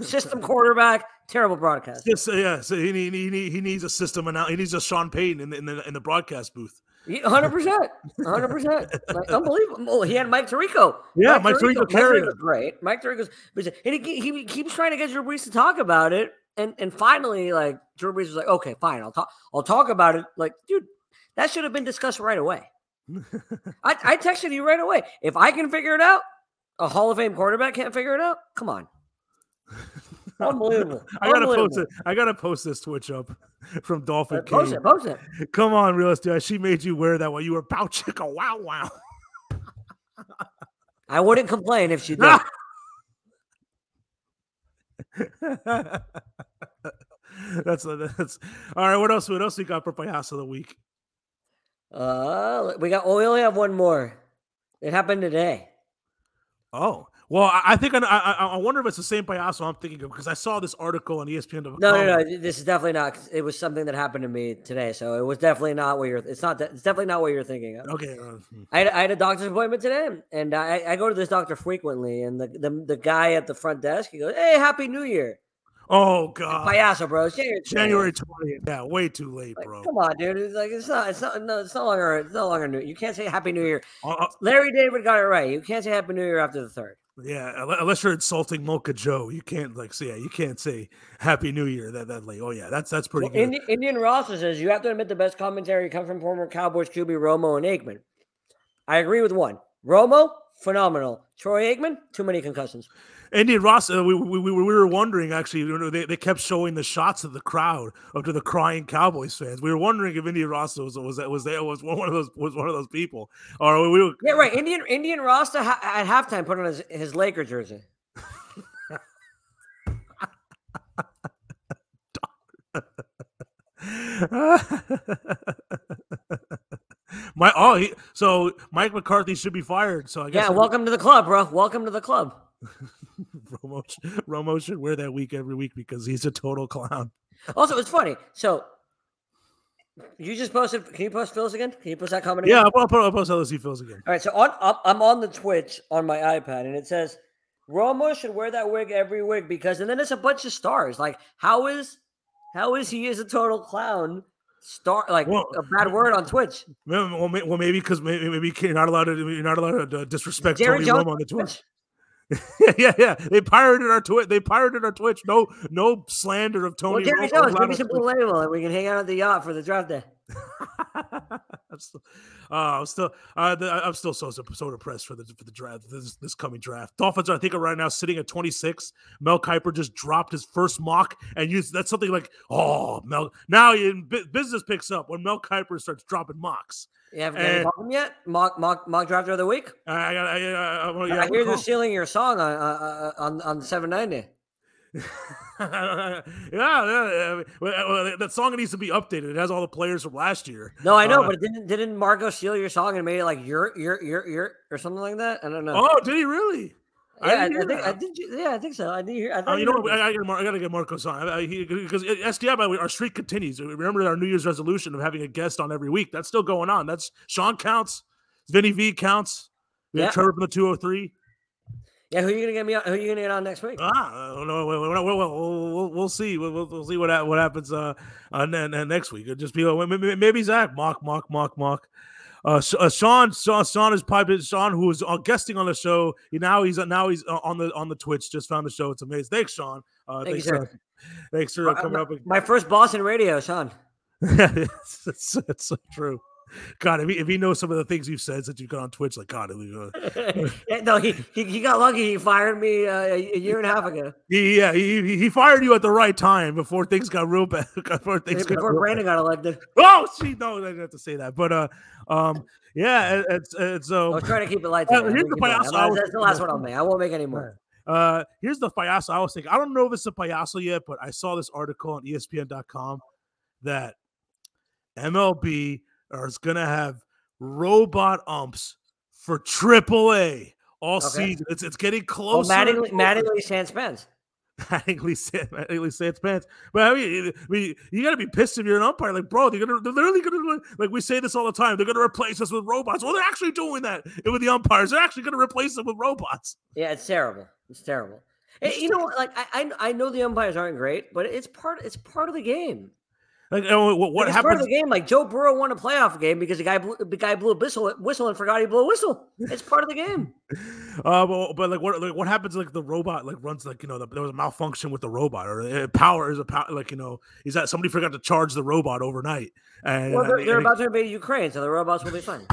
System quarterback, terrible broadcast. Yes, uh, yeah. So he, need- he, he needs a system and he needs a Sean Payton in the, in the in the broadcast booth. Hundred percent, hundred percent, unbelievable. He had Mike Tirico. Yeah, Mike Tirico carried Tirico's great. Mike Tirico's, and he, he keeps trying to get Drew Brees to talk about it, and and finally, like Drew Brees was like, okay, fine, I'll talk, I'll talk about it. Like, dude, that should have been discussed right away. I, I texted you right away. If I can figure it out, a Hall of Fame quarterback can't figure it out. Come on, unbelievable. I gotta post it. I gotta post this Twitch up from Dolphin Uh, Post King. it, post it. Come on, real estate. She made you wear that while you were bow chicka wow wow. I wouldn't complain if she did. that's that's all right. What else? What else we got for Payaso of the week? Uh, we got. Oh, we only have one more. It happened today. Oh, well, I, think I, I I wonder if it's the same payaso I'm thinking of because I saw this article on ESPN. No, no, no. This is definitely not. It was something that happened to me today, so it was definitely not what you're. It's not. It's definitely not what you're thinking of. Okay. hmm. I had, I had a doctor's appointment today, and I, I go to this doctor frequently, and the, the the guy at the front desk, he goes, "Hey, Happy New Year, Oh God. payaso, bro. It's January 20th." January 20th. Yeah, way too late, Like, bro. come on, dude. It's like it's not. It's not. No, it's no longer. It's no longer new. You can't say Happy New Year. Uh, uh, Larry David got it right. You can't say Happy New Year after the third. Yeah, unless you're insulting Mocha Joe, you can't like say yeah, you can't say Happy New Year that that late. Oh yeah, that's that's pretty Well, good. Indi- Indian Roster says you have to admit the best commentary comes from former Cowboys QB Romo and Aikman. I agree with one. Romo, phenomenal. Troy Aikman, too many concussions. Indian Ross, uh, we, we, we, we were wondering actually, they, they kept showing the shots of the crowd of to the crying Cowboys fans. We were wondering if Indian Ross was was was there was one of those was one of those people, or we were Yeah, right. Indian Indian Rasta ha- at halftime put on his, his Laker jersey. My oh, he, so Mike McCarthy should be fired. So I guess Yeah, welcome to the club, bro. Welcome to the club. Romo, Romo should wear that week every week because he's a total clown. Also, it's funny. So you just posted. Can you post Phil's again? Can you post that comment? Again? Yeah, I'll, I'll, I'll post LSU Phil's again. All right, so on I'm on the Twitch on my iPad, and it says Romo should wear that wig every week because, and then it's a bunch of stars. Like, how is how is he is a total clown? Star like Well- a bad word on Twitch. Well, well, may- well, maybe because maybe, maybe you're not allowed to you're not allowed to uh, disrespect Jerry Tony Jones Romo on the Twitch. yeah, yeah, they pirated our Twitch. They pirated our Twitch. No, no slander of Well, Tony Jerry Romo. Jones, allowed maybe on some blue label, and we can hang out at the yacht for the draft day. I'm still, uh, I'm still, uh, the, I'm still so so depressed for the for the draft this this coming draft. Dolphins, are I think, are right now sitting at 26. Mel Kiper just dropped his first mock, and you that's something like, oh, Mel. Now in bu- business picks up when Mel Kiper starts dropping mocks. You haven't uh, him yet? Mock mock mock drafter of the week. I, I, I, I, I, well, yeah, I hear they're stealing your song on uh, uh, on on 790. yeah, yeah, well, well, that song needs to be updated. It has all the players from last year. No, I know, Uh, but didn't didn't Marco steal your song and made it like your your your your or something like that? I don't know. Oh, did he really? I yeah, I, think I did. You, yeah, I think so. I did hear. I Oh, you know what? I, I, gotta, I gotta get Marcos on because SDI, by the way, our streak continues. Remember our New Year's resolution of having a guest on every week. That's still going on. That's Sean counts, Vinny V counts. We have Yeah. Trevor from the 203. Yeah, who are you gonna get me? On, who are you gonna get on next week? Ah, no, we'll, we'll, we'll, we'll, see. We'll, we'll, see what what happens uh, uh ne- ne- next week. It'll just be maybe, maybe Zach mock mock mock mock. Uh, uh, Sean, Sean, Sean is probably Sean, who was uh, guesting on the show. He, now he's now he's uh, on the on the Twitch. Just found the show. It's amazing. Thanks, Sean. Uh, Thank you, thanks, sir. uh, thanks for uh, coming up. My first Boston radio, Sean. it's, it's, it's so true. God, if he, if he knows some of the things you've said since you've gone on Twitch, like God, uh, no, he, he he got lucky. He fired me uh, a, year and a half ago. he, yeah, he, he fired you at the right time before things got real bad. Before things got Before real Brandon got elected, Oh, see, no, I didn't have to say that, but uh, um, yeah, it- it's it's I so was trying to keep it light. Uh, here's the gonna keep it payaso. I was That's the last one I'll make. I won't make any more. uh, here's the payaso I was thinking. I don't know if it's a payaso yet, but I saw this article on ESPN.com that MLB is gonna have robot umps for AAA all Okay. season. It's it's getting Oh, closer. Mattingly, closer. Mattingly. Mattingly said, Mattingly said it's pants. But I mean, I mean, you got to be pissed if you're an umpire. Like, bro, they're gonna, they're literally gonna, like, we say this all the time. They're gonna replace us with robots. Well, they're actually doing that with the umpires. They're actually gonna replace them with robots. Yeah, it's terrible. It's terrible. Eh, you know, like I, I I know the umpires aren't great, but it's part it's part of the game. Like, what, what Like, it's part of the game. Like Joe Burrow won a playoff game because the guy blew, the guy blew a whistle whistle and forgot he blew a whistle. It's part of the game. Uh, but, but like, what, like, what happens? Like, the robot like runs like you know, the, there was a malfunction with the robot, or uh, power is a power. Like, you know, is that somebody forgot to charge the robot overnight? And, Well, they're, it- they're and it- about to invade Ukraine, so the robots will be fine.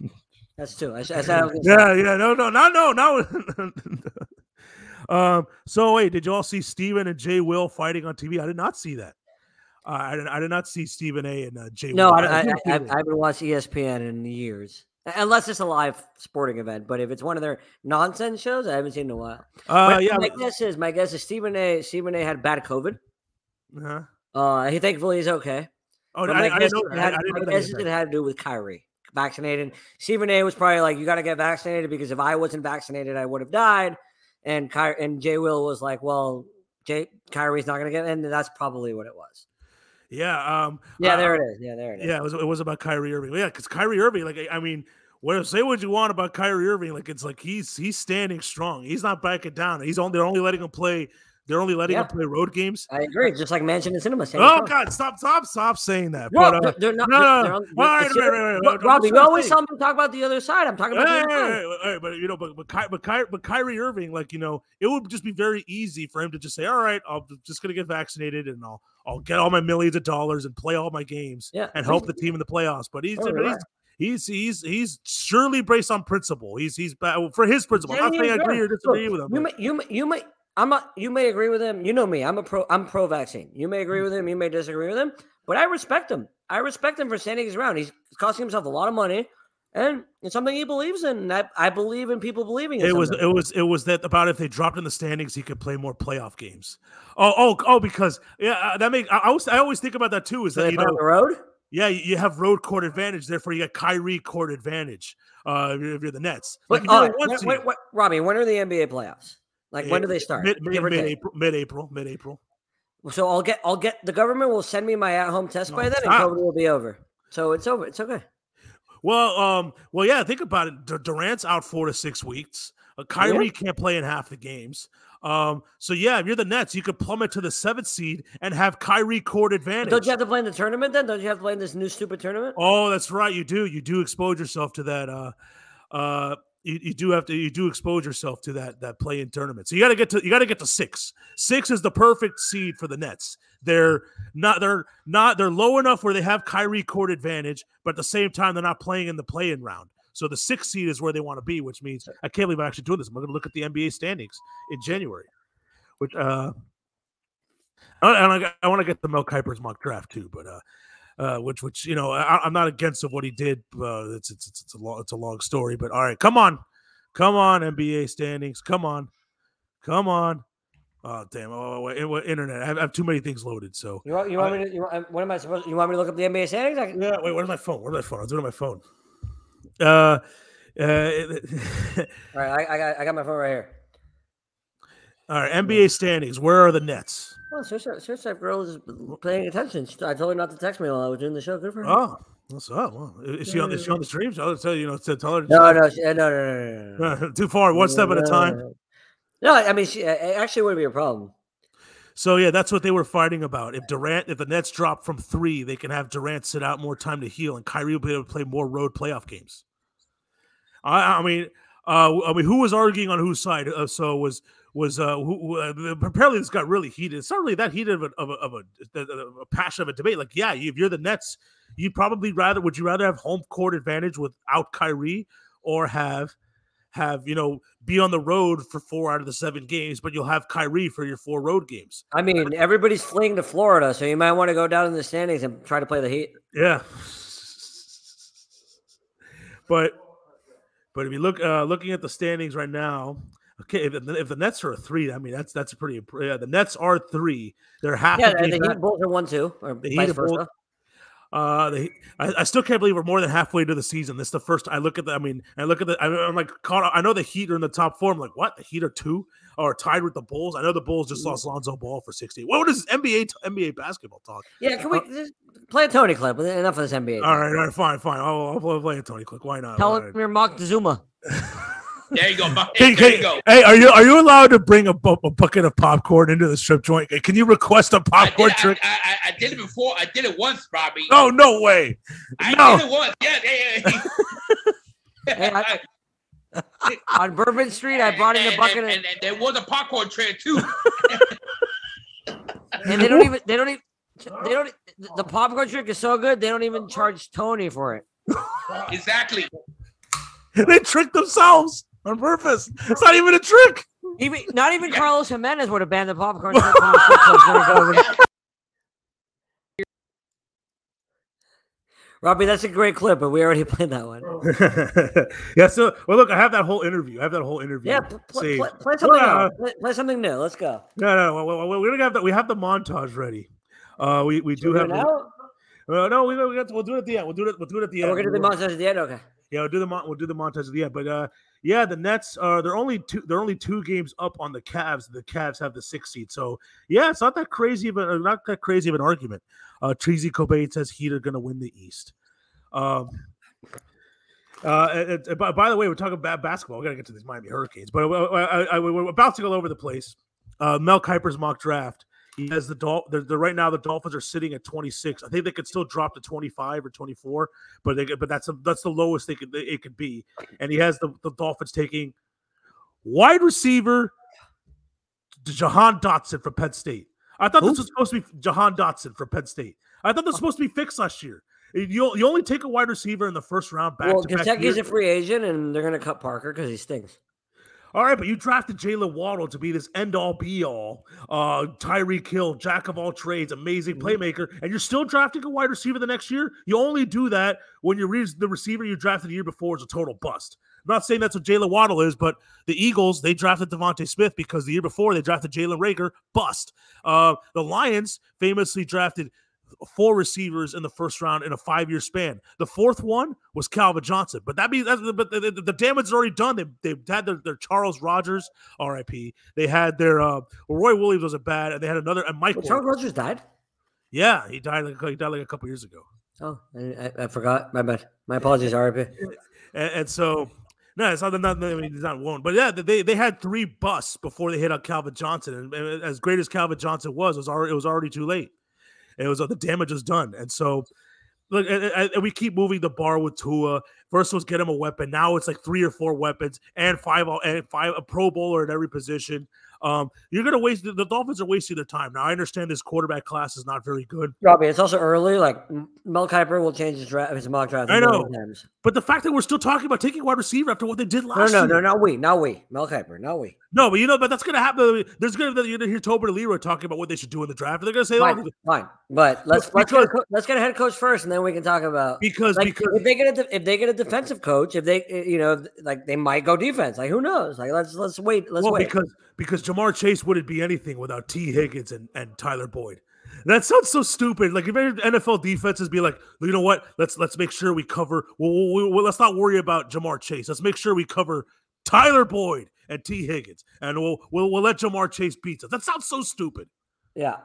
That's two. I, I said I Yeah, yeah, no, no, no, no, no. um. So wait, did you all see Stephen and Jay Will fighting on TV? I did not see that. Uh, I did. I did not see Stephen A. and uh, Jay. No, Will. I, I, I, see I've, that. I haven't watched ESPN in years, unless it's a live sporting event. But if it's one of their nonsense shows, I haven't seen in a while. uh, My- yeah. my guess is my guess is Stephen A. Stephen A. had bad COVID. uh-huh. Uh, he thankfully he's okay. Oh, But I, I guess didn't know. is it I, had, I didn't know guess is it had to do with Kyrie vaccinated. Stephen A. was probably like, "You got to get vaccinated because if I wasn't vaccinated, I would have died." And Ky- and Jay Will was like, "Well, Jay Kyrie's not going to get," and that's probably what it was. Yeah. Um. Yeah, uh, there it is. Yeah, there it is. Yeah, it was. It was about Kyrie Irving. Yeah, because Kyrie Irving, like, I mean, what say what you want about Kyrie Irving? Like, it's like he's he's standing strong. He's not backing down. He's only they're only letting him play. They're only letting Yeah. him play road games. I agree. Just like Manchin and Sinema. Oh. God! Stop! Stop! Stop saying that. Bro, but, uh, they're, not. no, no, no. Robbie, you always tell me to talk about the other side. I'm talking about the Hey, other hey, side. hey, hey, but you know, but but, Ky, but, Ky, but Kyrie Irving, like you know, it would just be very easy for him to just say, "All right, I'm just gonna get vaccinated and I'll I'll get all my millions of dollars and play all my games Yeah, and help the team in the playoffs." But he's Oh, but he's, he's he's he's surely based on principle. He's he's for his principle. I'm not saying I agree or disagree with him. You may, you may, you may, I'm not. You may agree with him. You know me. I'm a pro. I'm pro vaccine. You may agree with him. You may disagree with him. But I respect him. I respect him for standing his ground. He's costing himself a lot of money, and it's something he believes in. And I, I believe in people believing in It was it was it was that about if they dropped in the standings, he could play more playoff games. Oh oh oh, because yeah, uh, that make I, I always I always think about that too. Is So that you know on the road. Yeah, you have road court advantage. Therefore, you got Kyrie court advantage. Uh, if you're- the Nets, But like if all you're right, when, when, when, Robbie, when are the NBA playoffs? Like when do they start? Mid mid take. April, mid April, mid April. So I'll get I'll get the government will send me my at home test by No, then, and. COVID will be over. So it's over. It's okay. Well, um, well, yeah. Think about it. Dur- Durant's out four to six weeks. Uh, Kyrie can't play in half the games. Um, so yeah, if you're the Nets, you could plummet to the seventh seed and have Kyrie court advantage. Don't you have to play in the tournament then? Don't you have to play in this new stupid tournament? Oh, that's right. You do. You do expose yourself to that. Uh, uh, you, you do have to. You do expose yourself to that that play in tournament. So you got to get to. You got to get to six. Six is the perfect seed for the Nets. They're not. They're not. They're low enough where they have Kyrie court advantage, but at the same time, they're not playing in the play-in round. So the sixth seed is where they want to be, which means I can't believe I'm actually doing this. I'm going to look at the NBA standings in January, which uh, and I, I want to get the Mel Kiper's mock draft too, but uh, uh, which which you know I, I'm not against of what he did. Uh, it's, it's it's it's a long it's a long story, but all right, come on, come on, NBA standings, come on, come on. Oh damn! Oh, wait, wait, internet. I have, I have too many things loaded. So You want, you want me to? You want, what am I supposed? You want me to look up the NBA standings? I can, yeah, wait, where's my phone? Where's my phone? I'll do it on my phone. Uh, uh, all right, I, I got I got my phone right here. all right, NBA standings. Where are the Nets? Well, Surfside Surfside girl is paying attention. She- I told her not to text me while I was doing the show. Good for her. Oh, what's up? Well, is she on? Is she on the streams? I'll tell you. You know, to tell her. No, no, she, no, no, no, no, no. Too far. One step at a time. No, I mean, she, it actually wouldn't be a problem. So yeah, that's what they were fighting about. If Durant, if the Nets drop from three, they can have Durant sit out more time to heal, and Kyrie will be able to play more road playoff games. I, I mean, uh, I mean, who was arguing on whose side? Uh, so was was uh, who, who, uh, apparently this got really heated. It's not really that heated of a of a, of a, a passion of a debate. Like, yeah, if you're the Nets, you'd probably rather would you rather have home court advantage without Kyrie or have have you know be on the road for four out of the seven games, but you'll have Kyrie for your four road games. I mean, everybody's fleeing to Florida, so you might want to go down in the standings and try to play the Heat. Yeah, but but if you look uh looking at the standings right now, okay, if, if the Nets are a three, I mean that's that's a pretty yeah. The Nets are three. They're half. Yeah, the. Heat Bulls are one two, or The vice versa. Uh, the, I, I still can't believe we're more than halfway to the season. This is the first I look at the. I mean, I look at the. I'm, I'm like, caught, I know the Heat are in the top four. I'm like, what? The Heat are two or tied with the Bulls. I know the Bulls just lost Lonzo Ball for 60. What is NBA NBA basketball talk? Yeah, can we just play a Tony clip? Enough of this NBA. uh, All right, all right, fine, fine. I'll, I'll play, a Tony clip. Why not? Tell him right. you're Mark Zuma. There you go. bu- Hey, There hey, you go. hey, are you are you allowed to bring a, bu- a bucket of popcorn into the strip joint? Can you request a popcorn I, trick? I, I, I did it before. I did it once, Robbie. Oh no way! I no. did it once. Yeah, yeah, yeah. Hey, I- On Bourbon Street, I brought in a bucket and, of, and, and there was a popcorn tray too. and they don't even they don't even they don't the popcorn trick is so good they don't even charge Tony for it. exactly. They tricked themselves on purpose. It's not even a trick. Even not even Carlos Gimenez would have banned the popcorn trick from the strip clubs during COVID. Robbie, that's a great clip, but we already played that one. yeah. So, well, look, I have that whole interview. I have that whole interview. Yeah, pl- pl- saved. play, play something Well, else. Play, play something new. Let's go. No, no, no. we- we- We're gonna have that. We have the montage ready. Uh, we we do we have. It now? Uh, no, we, we got to, we'll do it at the end. We'll do it. We'll do it at the end. we're gonna do the montage at the end. Okay. Yeah, we'll do the mon- we'll do the montage at the end. But uh, yeah, the Nets are they're only two they're only two games up on the Cavs. The Cavs have the sixth seed, so yeah, it's not that crazy of a not that crazy of an argument. Uh, Treasy Cobain says Heat are going to win the East. Um, uh, and- and by, by the way, we're talking about basketball. We got to get to these Miami Hurricanes, but uh, I, I, I, we're bouncing all over the place. Uh, Mel Kiper's mock draft. Has the Dol- they're, they're right now the Dolphins are sitting at 26. I think they could still drop to 25 or 24, but they but that's a, that's the lowest they could it could be. And he has the, the Dolphins taking wide receiver Jahan Dotson from Penn State. I thought this was supposed to be Jahan Dotson from Penn State. I thought this was supposed to be fixed last year. You, you only take a wide receiver in the first round back well, to back Kentucky's years. a free agent, and they're gonna cut Parker because he stinks. All right, but you drafted Jalen Waddle to be this end all be all, uh, Tyreek Hill, jack of all trades, amazing Mm-hmm. playmaker, and you're still drafting a wide receiver the next year. You only do that when you re- the receiver you drafted the year before is a total bust. I'm not saying that's what Jalen Waddle is, but the Eagles they drafted DeVonta Smith because the year before they drafted Jalen Reagor, bust. Uh, the Lions famously drafted four receivers in the first round in a five-year span. The fourth one was Calvin Johnson, but that means that's, but the, the, the damage is already done. They they've had their, their Charles Rogers, R.I.P. They had their uh, Roy Williams wasn't bad, and they had another and Mike. Well, Charles Rogers died. Yeah, he died like he died like a couple years ago, Oh, I, I, I forgot. My bad. My apologies, RIP. and, and so. No, it's not, not. I mean, he's not one, but yeah, they they had three busts before they hit on Calvin Johnson, and, and as great as Calvin Johnson was, it was already it was already too late. It was uh, the damage was done, and so look, and, and- and we keep moving the bar with Tua. First was get him a weapon. Now it's like three or four weapons and five and five a Pro Bowler at every position. Um, you're gonna waste the, the Dolphins are wasting their time. Now I understand this quarterback class is not very good, Robbie, it's also early. Like Mel Kiper will change his draft, his mock draft. I know. Times. but the fact that we're still talking about taking wide receiver after what they did last no, year, no, not we, not we. Mel Kiper, not we. no, but you know, but that's gonna happen. There's gonna be you're gonna hear Tobin and Leroy talking about what they should do in the draft. They're gonna say, Fine, oh, fine. But let's let's get, a let's get a head coach first, and then we can talk about because like because if they get a if they get a defensive coach, if they you know like they might go defense. Like who knows? Like let's let's wait. Let's well, wait. because because Ja'Marr Chase wouldn't be anything without Tee Higgins and, and Tyler Boyd. That sounds so stupid. Like if NFL defenses be like, you know what? Let's let's make sure we cover. Well, well, let's not worry about Ja'Marr Chase. Let's make sure we cover Tyler Boyd and Tee Higgins, and we'll we'll, we'll let Ja'Marr Chase beat us. That sounds so stupid. yeah.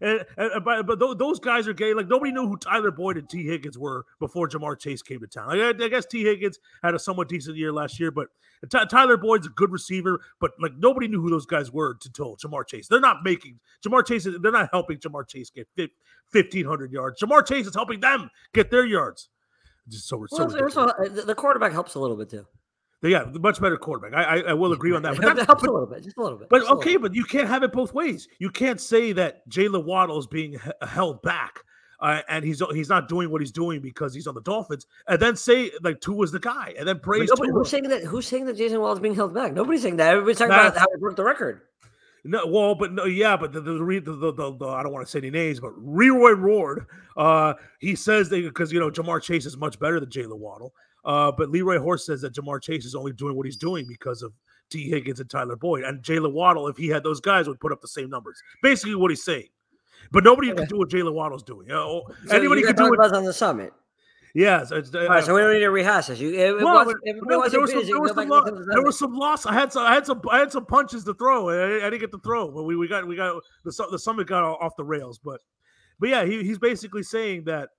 And, and but, but those guys are gay. Like nobody knew who Tyler Boyd and Tee Higgins were before Ja'Marr Chase came to town. Like, I, I guess Tee Higgins had a somewhat decent year last year, but Ty- Tyler Boyd's a good receiver. But like nobody knew who those guys were until Ja'Marr Chase. They're not making Ja'Marr Chase. They're not helping Ja'Marr Chase get fifteen hundred yards. Ja'Marr Chase is helping them get their yards. Just so, so Well, it's also- uh, the quarterback helps a little bit too. Yeah, much better quarterback. I I, I will agree on that. But That helps a little bit, just a little bit. But okay, but you can't have it both ways. You can't say that Jalen Waddle is being h- held back uh, and he's he's not doing what he's doing because he's on the Dolphins, and then say like Tua's the guy, and then praise nobody- Tua. who's saying that? Who's saying that Jason Wall is being held back? Nobody's saying that. Everybody's talking That's- about how he broke the record. No, well, but no, yeah, but the the, the, the, the, the I don't want to say any names, but Leroy Ward, uh, he says they because you know Ja'Marr Chase is much better than Jalen Waddle, uh, but Leroy Horse says that Ja'Marr Chase is only doing what he's doing because of Tee Higgins and Tyler Boyd, and Jalen Waddle, if he had those guys, would put up the same numbers. Basically, what he's saying. But nobody Okay. can do what Jalen Waddle's doing. So anybody can do it. about on the summit. Yeah, so uh, All right, so we don't need to rehash this. You, if, well, watch, but- if but everybody no, there was some, there was some, lo- and listen to the there was some loss. I had some, I had some, I had some punches to throw. I, I didn't get to throw, but we, we got, we got the the summit got off the rails. But, but yeah, he, he's basically saying that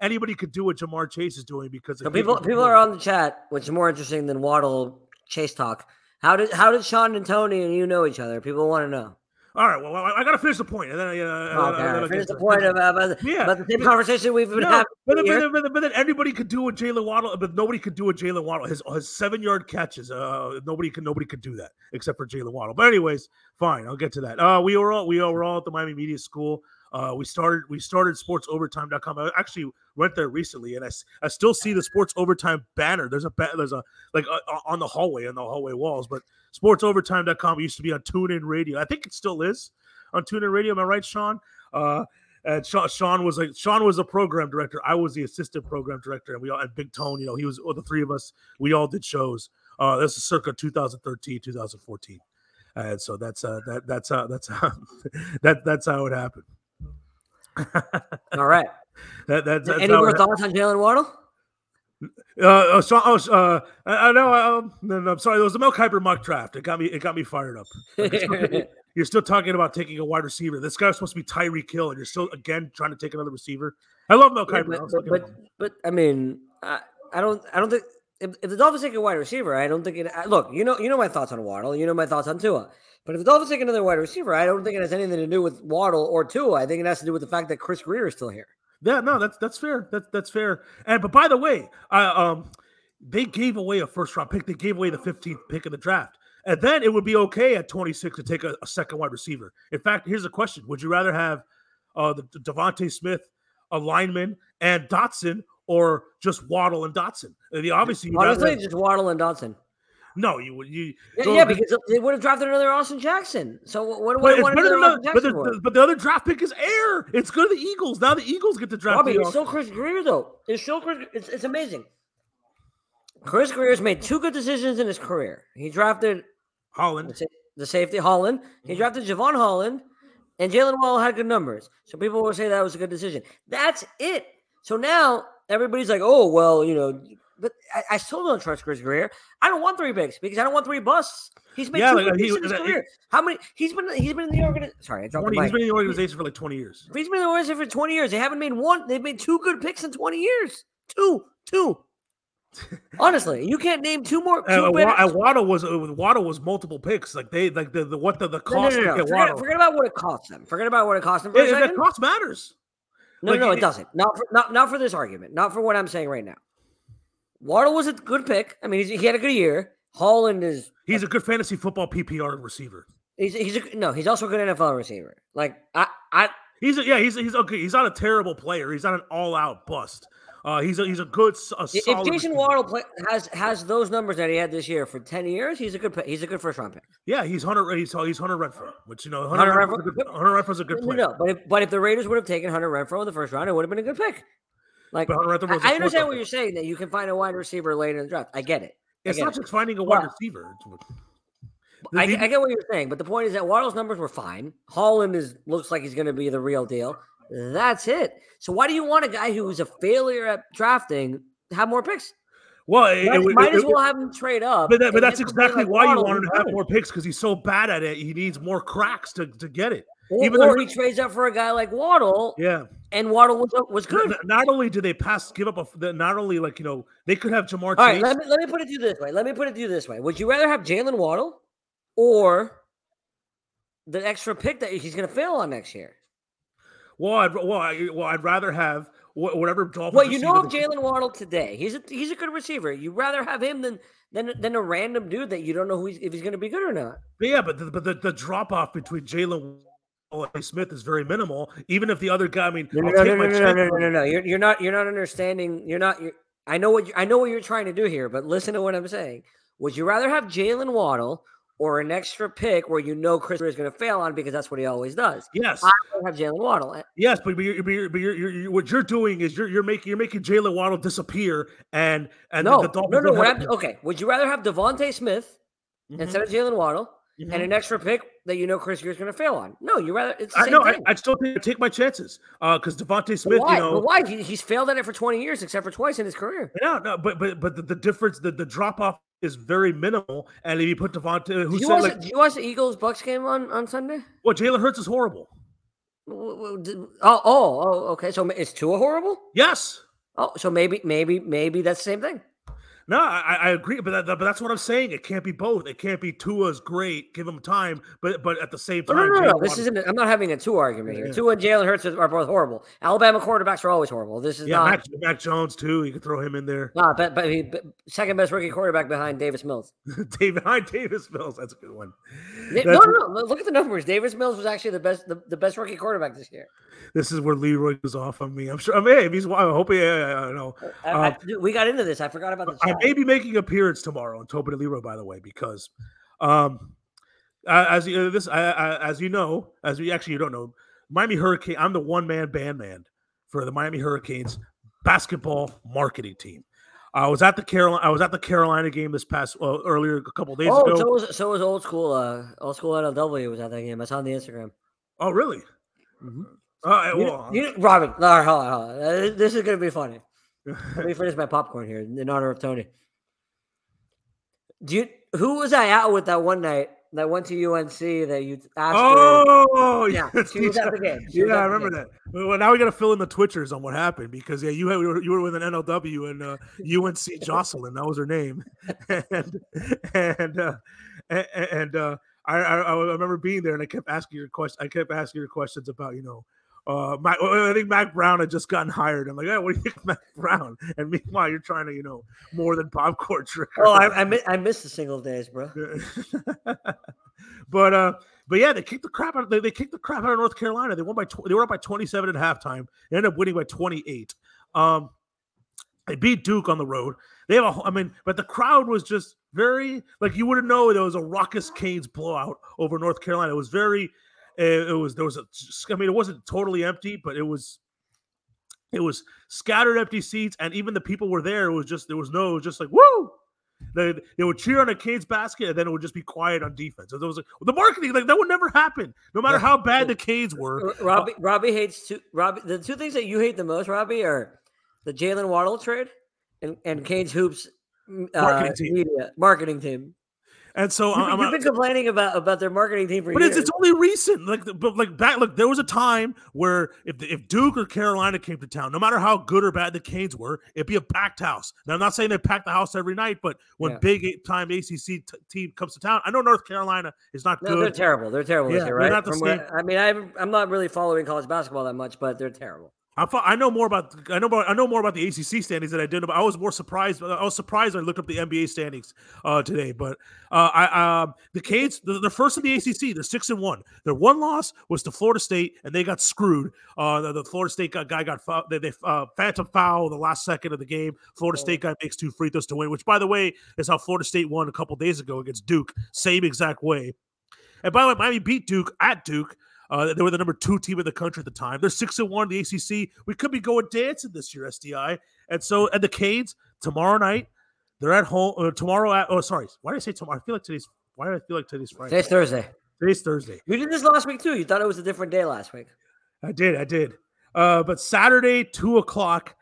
anybody could do what Ja'Marr Chase is doing because So people people are on the chat, which is more interesting than Waddle Chase talk. How did how did Sean and Tony and you know each other? People want to know. All right, well, I, I got to finish the point, and then I, uh, Oh, okay, then. I'll Finish the point about, about, Yeah, about the same but- conversation we've been No, having. but, but, but, but then anybody could do what Jalen Waddle, but nobody could do what Jalen Waddle. His his seven yard catches. Uh, nobody can nobody could do that except for Jalen Waddle. But anyways, fine. I'll get to that. Uh, we were all we were all at the Miami Media School. Uh, we started we started sportsovertime.com. I actually went there recently, and I, I still see the sports overtime banner. There's a there's a like uh, uh, on the hallway on the hallway walls. But sportsovertime.com used to be on TuneIn Radio. I think it still is on TuneIn Radio. Am I right, Sean? Uh, and Sean, Sean was like Sean was a program director. I was the assistant program director, and we all and Big Tone. You know, he was well, the three of us. We all did shows. Uh, this is circa 2013, 2014, and so that's uh that that's uh that's how that that's how it happened. All right. that, that, that's Any more thoughts on Jalen Waddle? uh, uh, Sean, oh, uh, I, I know. Um, no, no, I'm sorry. It was the Mel Kiper mock draft. It got me. It got me fired up. Like, you're still talking about taking a wide receiver. This guy's supposed to be Tyreek Hill, and you're still again trying to take another receiver. I love Mel Kiper. I but, was but, but, but, I mean, I, I don't I don't think if, if the Dolphins take a wide receiver, I don't think it. Look, you know you know my thoughts on Waddle. You know my thoughts on Tua. But if the Dolphins take another wide receiver, I don't think it has anything to do with Waddle or Tua. I think it has to do with the fact that Chris Grier is still here. Yeah, no, that's that's fair. That's that's fair. And but by the way, uh, um, they gave away a first round pick. They gave away the 15th pick in the draft, and then it would be okay at 26 to take a, a second wide receiver. In fact, here's a question: Would you rather have uh, the, the DeVonta Smith, a lineman, and Dotson, or just Waddle and Dotson? The- obviously, Honestly, have- just Waddle and Dodson. no, you would you. Yeah, so yeah, because they would have drafted another Austin Jackson. So what? What, but what, it's what better another than the, but, the, but the other draft pick is air. It's good to the Eagles. Now the Eagles get to draft. Bobby, the it's still Chris Grier though. It's still Chris. It's, it's amazing. Chris Grier's made two good decisions in his career. He drafted Holland. the safety Holland. He mm-hmm. drafted Jevon Holland, and Jalen Wall had good numbers. So people will say that was a good decision. That's it. So now everybody's like, oh well, you know. But I, I still don't trust Chris Grier. I don't want three picks because I don't want three busts. He's made Yeah, two like, he- picks in his uh, he- career. How many? He's been he's been in the organization. Sorry, I dropped the 20, he's been in the organization for like 20 years. He's been in the organization for 20 years. They haven't made one. They've made two good picks in 20 years. Two, two. Honestly, you can't name two more. Two Uh, better- Wa- uh, Waddle was uh, Waddle was multiple picks. Like they like the, the what the, the No, no, cost no, to no. get Forget, forget about what it cost them. Forget about what it cost them for Yeah, a yeah, second. the cost matters. No, like, no, it- doesn't. Not for not not for this argument. Not for what I'm saying right now. Waddle was a good pick. I mean, he's, he had a good year. Holland is He's a good fantasy football PPR receiver. he's he's a, no, he's also a good NFL receiver. Like I I He's a, yeah, he's he's okay. He's not a terrible player. He's not an all out bust. Uh, he's a he's a good a if Jason. Waddle play, has has those numbers that he had this year for 10 years, he's a good pick. he's a good first round pick. Yeah, he's Hunter. He's he's Hunter Renfrow, which you know Hunter Hunter, Renfrow's a good, Hunter Renfrow's a good player. no, but if but if the Raiders would have taken Hunter Renfrow in the first round, it would have been a good pick. Like But Hunter Renfrow was a I, I understand what you're saying that you can find a wide receiver later in the draft. I get it. I It's get not it. just finding a wide Well, receiver. I, I get what you're saying, but the point is that Waddle's numbers were fine. Holland is looks like he's going to be the real deal. That's it. So why do you want a guy who was a failure at drafting have more picks? well, it, Might, it- might it- as well have him trade up. But, that, but that's exactly like why you wanted to have more picks because he's so bad at it. He needs more cracks to, to get it. Or, even or though- he trades up for a guy like Waddle, Yeah. and Waddle was was good. N- Not only do they pass, give up a, not only like you know they could have Ja'Marr All right, Chase. let me let me put it to you this way. Let me put it to you this way. Would you rather have Jalen Waddle or the extra pick that he's going to fail on next year? Well, I'd, well, I, well, I'd rather have whatever Dolphins. Well, you know of Jalen Waddle today. He's a he's a good receiver. You'd rather have him than than than a random dude that you don't know who he's, if he's going to be good or not. But yeah, but the, but the, the drop off between Jalen Smith is very minimal. Even if the other guy, I mean, No, no, no, take no, my no, no, no, no, no, no. You're, you're not you're not understanding. You're not. You're, I know what you, I know what you're trying to do here, but listen to what I'm saying. Would you rather have Jalen Waddle or an extra pick where you know Chris is going to fail on because that's what he always does? Yes, I would have Jalen Waddle. Yes, but, but, you're, but, you're, but you're, you're, you're- what you're doing is you're you're making you're making Jalen Waddle disappear, and and No, the Dolphins no, no. What have- okay. Would you rather have DeVonta Smith Mhm, instead of Jalen Waddle mhm. and an extra pick that you know Chris is going to fail on? No, you rather. It's the I same know. I, thing. I'd still take, take my chances because DeVonta But Smith, why? you know, But why? He, he's failed at it for 20 years, except for twice in his career. yeah, no, but but but the, the difference, the, the drop off is very minimal. And if you put DeVonta, who uh, you, said watch, like, did you watch the Eagles Bucks game on, on Sunday? well, Jalen Hurts is horrible. W- w- did- Oh, oh, oh, okay. So is Tua horrible? Yes, Oh, so maybe, maybe, maybe that's the same thing. No, I, I agree, but that, but that's what I'm saying. It can't be both. It can't be Tua's great, give him time, but but at the same time, no, no, no. Jalen This isn't. I'm not having a Tua argument here. Yeah. Tua and Jalen Hurts are both horrible. Alabama quarterbacks are always horrible. This is yeah, not. Mac, Mac Jones too. You could throw him in there. Nah, but, but, he, but second best rookie quarterback behind Davis Mills. David behind Davis Mills. That's a good one. No, no, no. Look at the numbers. Davis Mills was actually the best, the, the best rookie quarterback this year. This is where Leroy goes off on me. I'm sure. I mean, if he's, I hope he. I don't know. I, I- Um, we got into this. I forgot about the. I may be making appearance tomorrow on Tobin and Leroy, by the way, because um, uh, as you this I, I, as you know, as we actually you don't know, Miami Hurricane. I'm the one man band man for the Miami Hurricanes basketball marketing team. I was at the Carolina. I was at the Carolina game this past uh, earlier a couple days Oh, ago. so was so was old school. Uh, old school NLW was at that game. I saw on the Instagram. oh, really? Mhm. Uh, You, well, you, Robin, all right, hold on, hold on. Uh, This is gonna be funny. Let me finish my popcorn here in honor of Tony. Do you who was I out with that one night that went to UNC that you asked? her- Oh, yeah, yes, she was at the game. She was Yeah, at I the remember game. that. Well, now we got to fill in the Twitchers on what happened because yeah, you had, you were, you were with an NLW and uh, UNC Jocelyn, that was her name, and and uh, and, and uh, I, I I remember being there and I kept asking your question. I kept asking your questions about you know. Uh, Mac, I think Mack Brown had just gotten hired. I'm like, yeah, what do you think, Mack Brown? And meanwhile, you're trying to, you know, more than popcorn trick. Oh, I, I, mi- I missed the single days, bro. but uh but yeah they kicked the crap out they, they kicked the crap out of north carolina they won by tw- they were up by 27 at halftime they ended up winning by 28 um they beat duke on the road they have a i mean but the crowd was just very like you wouldn't know there was a raucous canes blowout over north carolina it was very uh, it was there was a i mean it wasn't totally empty but it was it was scattered empty seats and even the people were there it was just there was no it was just like woo they, they would cheer on a Canes basket and then it would just be quiet on defense. So there was like, the marketing like that would never happen, no matter how bad the Canes were. Robbie, Robbie hates two. Robbie, the two things that you hate the most, Robbie, are the Jalen Waddle trade and and Canes hoops uh, Marketing team. media marketing team. And so You've, I'm, you've been complaining about about their marketing team for but years. it's, it's only recent. Like, but like back, look, there was a time where if if Duke or Carolina came to town, no matter how good or bad the Canes were, it'd be a packed house. Now I'm not saying they pack the house every night, but when Yeah. big time ACC t- team comes to town, I know North Carolina is not no, they're terrible. They're terrible Yeah, this year, they're right? not the From what- I mean, I'm I'm not really following college basketball that much, but they're terrible. I I know more about I know about I know more about the ACC standings than I did. But I was more surprised. I was surprised when I looked up the NBA standings uh, today. But uh, I um, the Canes they're, they're first in the ACC. They're six and one. Their one loss was to Florida State, and they got screwed. Uh, the, the Florida State guy, got they, they uh, phantom foul the last second of the game. Florida State guy makes two free throws to win, which by the way is how Florida State won a couple days ago against Duke. Same exact way. And by the way, Miami beat Duke at Duke. Uh, they were the number two team in the country at the time. They're six and one in the ACC. We could be going dancing this year, SDI. And so, and the Canes tomorrow night, they're at home. Uh, tomorrow at oh, sorry, why did I say tomorrow? I feel like today's. Why do I feel like today's Friday? Today's Thursday. Today's Thursday. We did this last week too. You thought it was a different day last week. I did, I did. Uh, but Saturday, two o'clock,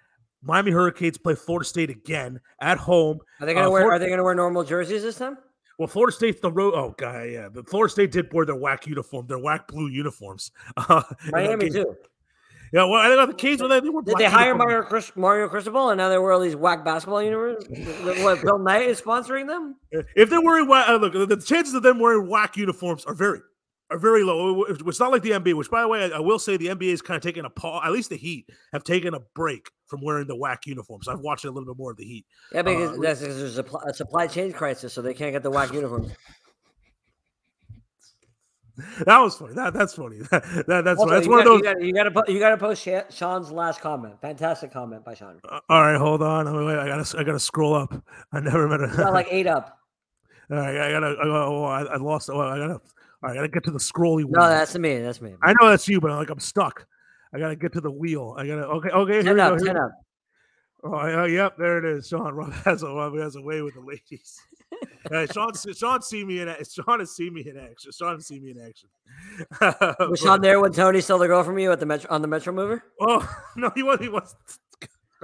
Miami Hurricanes play Florida State again at home. Are they gonna Uh, wear? Flor- Are they gonna wear normal jerseys this time? Well, Florida State's the road. Oh, god, yeah. But Florida State did wear their whack uniform, their whack blue uniforms. Uh, Miami too. Yeah, well, I think the Canes were they, they were. Did they hire uniforms. Mario Chris, Mario Cristobal and now they wear all these whack basketball uniforms? what Phil Knight is sponsoring them? If they're wearing whack, uh, look, the- the chances of them wearing whack uniforms are very, are very low. It's not like the NBA, which by the way, I, I will say the NBA is kind of taking a pause. At least the Heat have taken a break from wearing the whack uniforms. I've watched a little bit more of the Heat. Yeah, because Uh, that's because there's a, pl- a supply chain crisis, so they can't get the whack uniforms. That was funny. That that's funny. That, that- that's Also, that's one of those. You got, you got to you got to post Sean's last comment. Fantastic comment by Sean. Uh, all right, hold on. Wait, I gotta I gotta scroll up. I never met a. Got like eight up. all right, I gotta. I, gotta- oh, I, I lost. Oh, I gotta. All right, I gotta get to the scrolly. No, wheel. that's me. That's me. I know that's you, but like I'm stuck. I gotta get to the wheel. I gotta. Okay, okay. Here ten up. Ten up. Oh, uh, yep, there it is. Sean Rob has a Rob has a way with the ladies. Hey, Sean, Sean, see me in Sean has seen me in action. Sean has seen me in action. Was Sean there when Tony stole the girl from you at the metro on the Metro Mover? Oh no, he was. He was.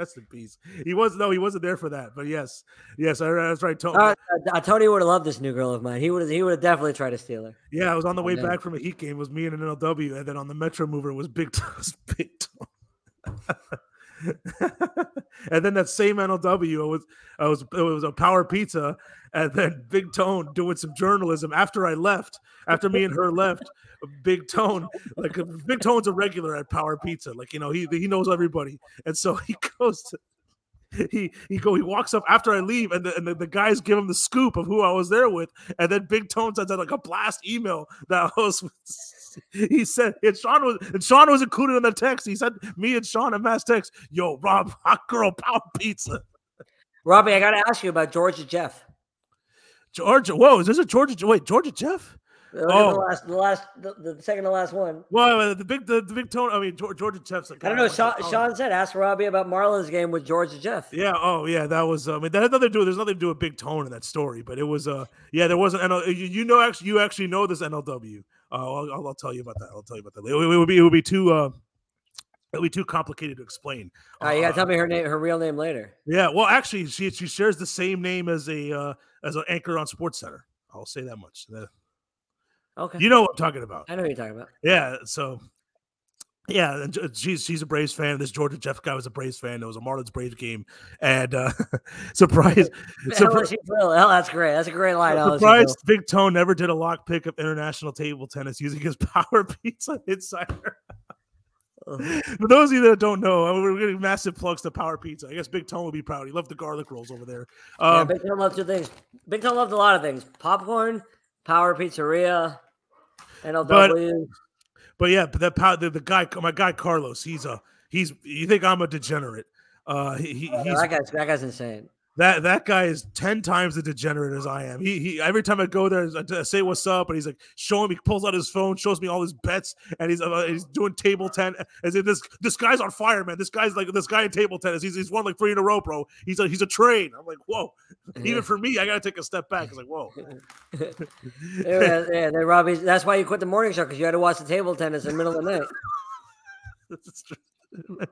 Rest in peace. He was no, he wasn't there for that. But yes, yes, I, that's right. Tony. Uh, uh, Tony would have loved this new girl of mine. He would he would have definitely tried to steal her. yeah, I was on the way back from a Heat game. It was me and an NLW, and then on the Metro Mover was Big was Big Tom. and then that same NLW, I was I was it was a Power Pizza, and then Big Tone doing some journalism after I left. After me and her left, Big Tone like Big Tone's a regular at Power Pizza, like you know he he knows everybody, and so he goes to. He he go he walks up after I leave and the, and the, the guys give him the scoop of who I was there with and then Big Tone sends out like a blast email that I was he said and Sean was and Sean was included in the text. He said me and Sean a mass text. Yo, Rob, hot girl power pizza. Robbie, I got to ask you about Georgia Jeff. Georgia, whoa, is this a Georgia? Wait, Georgia Jeff? Oh. the last, the last, the, the second to last one. Well, uh, the big the, the big tone. I mean, Georgia Jeff's like I don't uh, know. Sean. Sean said, "Ask Robbie about Marlins game with Georgia Jeff." Yeah. Oh, yeah. That was. I mean, that had nothing to do. There's nothing to do with big tone in that story, but it was. Uh, yeah, there wasn't. NL, you, you know, actually, you actually know this NLW. Uh, I'll, I'll, I'll tell you about that. I'll tell you about that. It, would- it would be. It would be too. Uh, it would be too complicated to explain. All right, you got to Uh, tell me her name, her real name later. Yeah. Well, actually, she she shares the same name as a uh, as an anchor on Sports Center. I'll say that much. The- Okay, you know what I'm talking about. I know you're talking about. Yeah, so yeah, and she's she's a Braves fan. This Georgia Jeff guy was a Braves fan. It was a Marlins Braves game, and uh, surprise, surpri- LSU Phil. Hell, that's great. That's a great line. Surprise, Big Tone never did a lock pick of international table tennis using his Power Pizza Insider. For those of you that don't know, uh, we're getting massive plugs to Power Pizza. I guess Big Tone would be proud. He loved the garlic rolls over there. Yeah, Um, Big Tom loved two things. Big Tom loved a lot of things: popcorn, Power Pizzeria, NLW. But yeah, but that pow- the, the guy, my guy Carlos, he's a he's. You think I'm a degenerate? Uh, he, he Yeah, he's that guy's that guy's insane. That that guy is ten times the degenerate as I am. He he. Every time I go there, I, say what's up, and he's like showing me, pulls out his phone, shows me all his bets, and he's uh, he's doing table ten. As if this this guy's on fire, man. This guy's like this guy in table tennis. He's he's won like three in a row, bro. He's a he's a train. I'm like, whoa. Even for me, I gotta take a step back. It's like, whoa. yeah, yeah, Robbie. That's why you quit the morning show because you had to watch the table tennis in the middle of the night.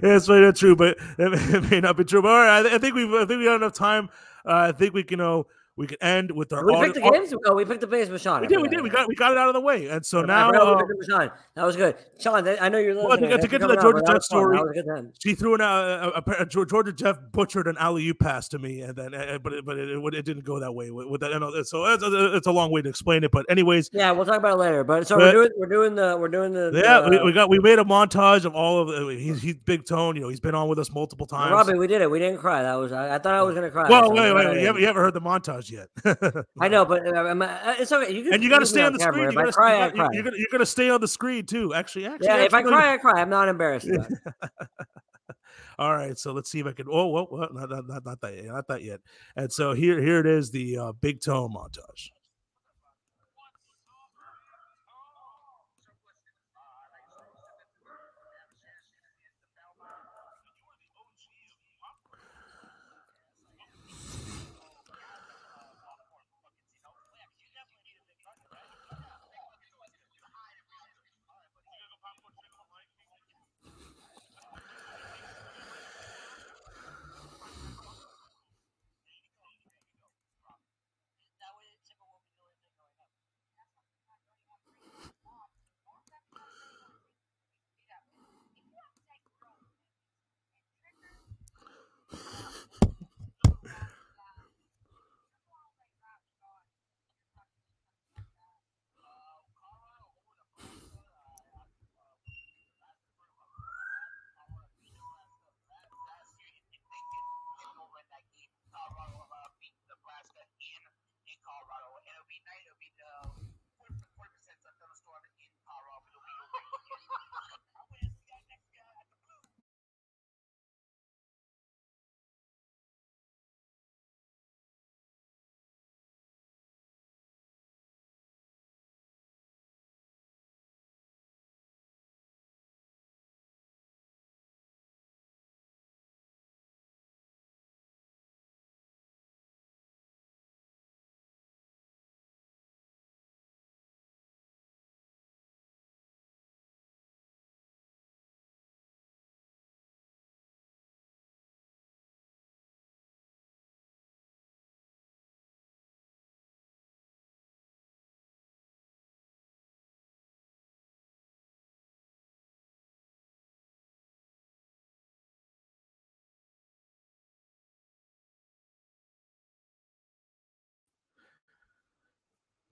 That's. Really not true, but it, may not be true. But all right, I, I think we've I think we got enough time. Uh, I think we can uh, we can end with our. We audio- picked the games. Oh, we picked the base Sean. We did, we did. We got we got it out of the way, and so now uh, picked it with Sean. That was good. Sean, I know you're Well, listening. to get- to get to the Georgia Jeff story, That was a good time. she threw an uh, a, a, Geor- Georgia Jeff butchered an alley oop pass to me, and then uh, but it, but it, it, it didn't go that way with, with that. and So it's, it's a long way to explain it, but anyways, Yeah, we'll talk about it later. But so But- we're doing we're doing the we're doing the yeah, the, we, uh, we got we made a montage of all of uh, he's he's big tone. You know, he's been on with us multiple times. Robbie, we did it. We didn't cry. That was I, I thought I was gonna cry. well, so wait, wait, wait. You you haven't heard the montage yet. I know, but uh, I'm- uh, it's okay. You can, and you got to stay on the camera. screen. You if gotta, I cry, you, are you're gonna stay on the screen too. Actually, actually, yeah, if I actually, cry, I cry. I'm not embarrassed. All right, so let's see if I can. Oh, whoa, whoa, not, not, not, not that yet, not that yet. And so here, here it is, the uh, big tone montage.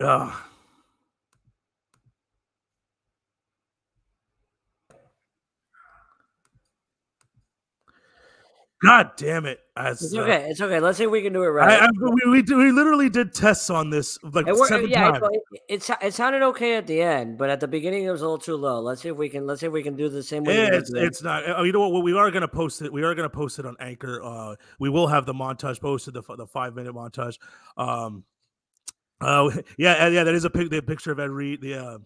Ugh. God damn it! As, It's uh, okay. It's okay. Let's see if we can do it right. I, we, we, do- we literally did tests on this like It, seven yeah, times. it, it, it, sounded okay at the end, but at the beginning it was a little too low. Let's see if we can. Let's see if we can do the same way. Yeah, it's at the end. it's not. Oh, you know what? We are gonna post it. We are gonna post it on Anchor. Uh, we will have the montage posted, the the five minute montage. Um, uh, yeah, yeah, that is a pic. The picture of Ed Reed. The uh,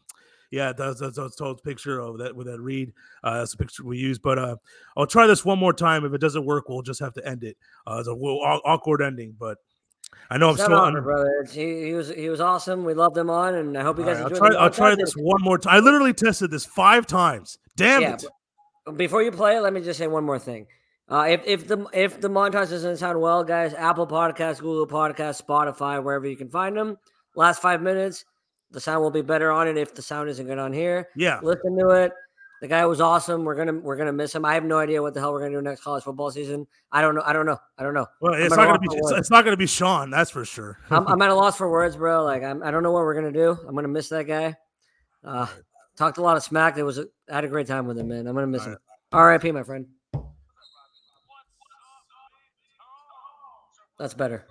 yeah, that's that's that's told picture of that with Ed Reed. Uh, that's a picture we use. But uh, I'll try this one more time. If it doesn't work, we'll just have to end it. Uh, it's a w- aw- awkward ending, but I know I'm still. under- brother. He, he was he was awesome. We loved him on, and I hope you guys right, I'll try. I'll try this one more time. I literally tested this five times. Damn Yeah, it! Before you play, let me just say one more thing. Uh, if if the if the montage doesn't sound well, guys, Apple Podcasts, Google Podcasts, Spotify, wherever you can find them. Last five minutes, the sound will be better on it. If the sound isn't good on here, Yeah. listen to it. The guy was awesome. We're gonna we're gonna miss him. I have no idea what the hell we're gonna do next college football season. I don't know. I don't know. I don't know. Well, it's not gonna be. It's, it's not gonna be Sean. That's for sure. I'm, I'm at a loss for words, bro. Like I'm, I don't know what we're gonna do. I'm gonna miss that guy. Uh, talked a lot of smack. It was a, I had a great time with him, man. I'm gonna miss him. R.I.P. My friend. That's better.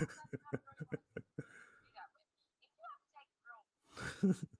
you got with me. If you have 10 girls,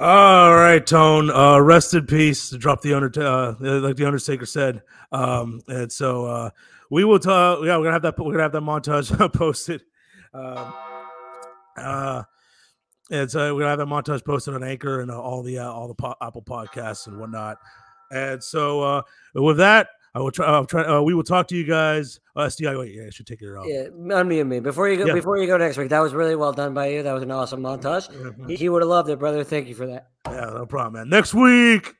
All right, Tone. Uh, rest in peace. Drop the under, uh, like the Undertaker said. Um, and so uh, we will talk. Yeah, we're gonna have that. We're gonna have that montage posted. Um, uh, and so we're gonna have that montage posted on Anchor and uh, all the uh, all the po- Apple podcasts and whatnot. And so uh, with that, I will try. I'll try. Uh, we will talk to you guys. Uh, SDI, wait, yeah, I should take it off. Yeah, unmute me and me. before you go. Yeah. Before you go next week, that was really well done by you. That was an awesome montage. Mhm. He, he would have loved it, brother. Thank you for that. Yeah, no problem, man. Next week.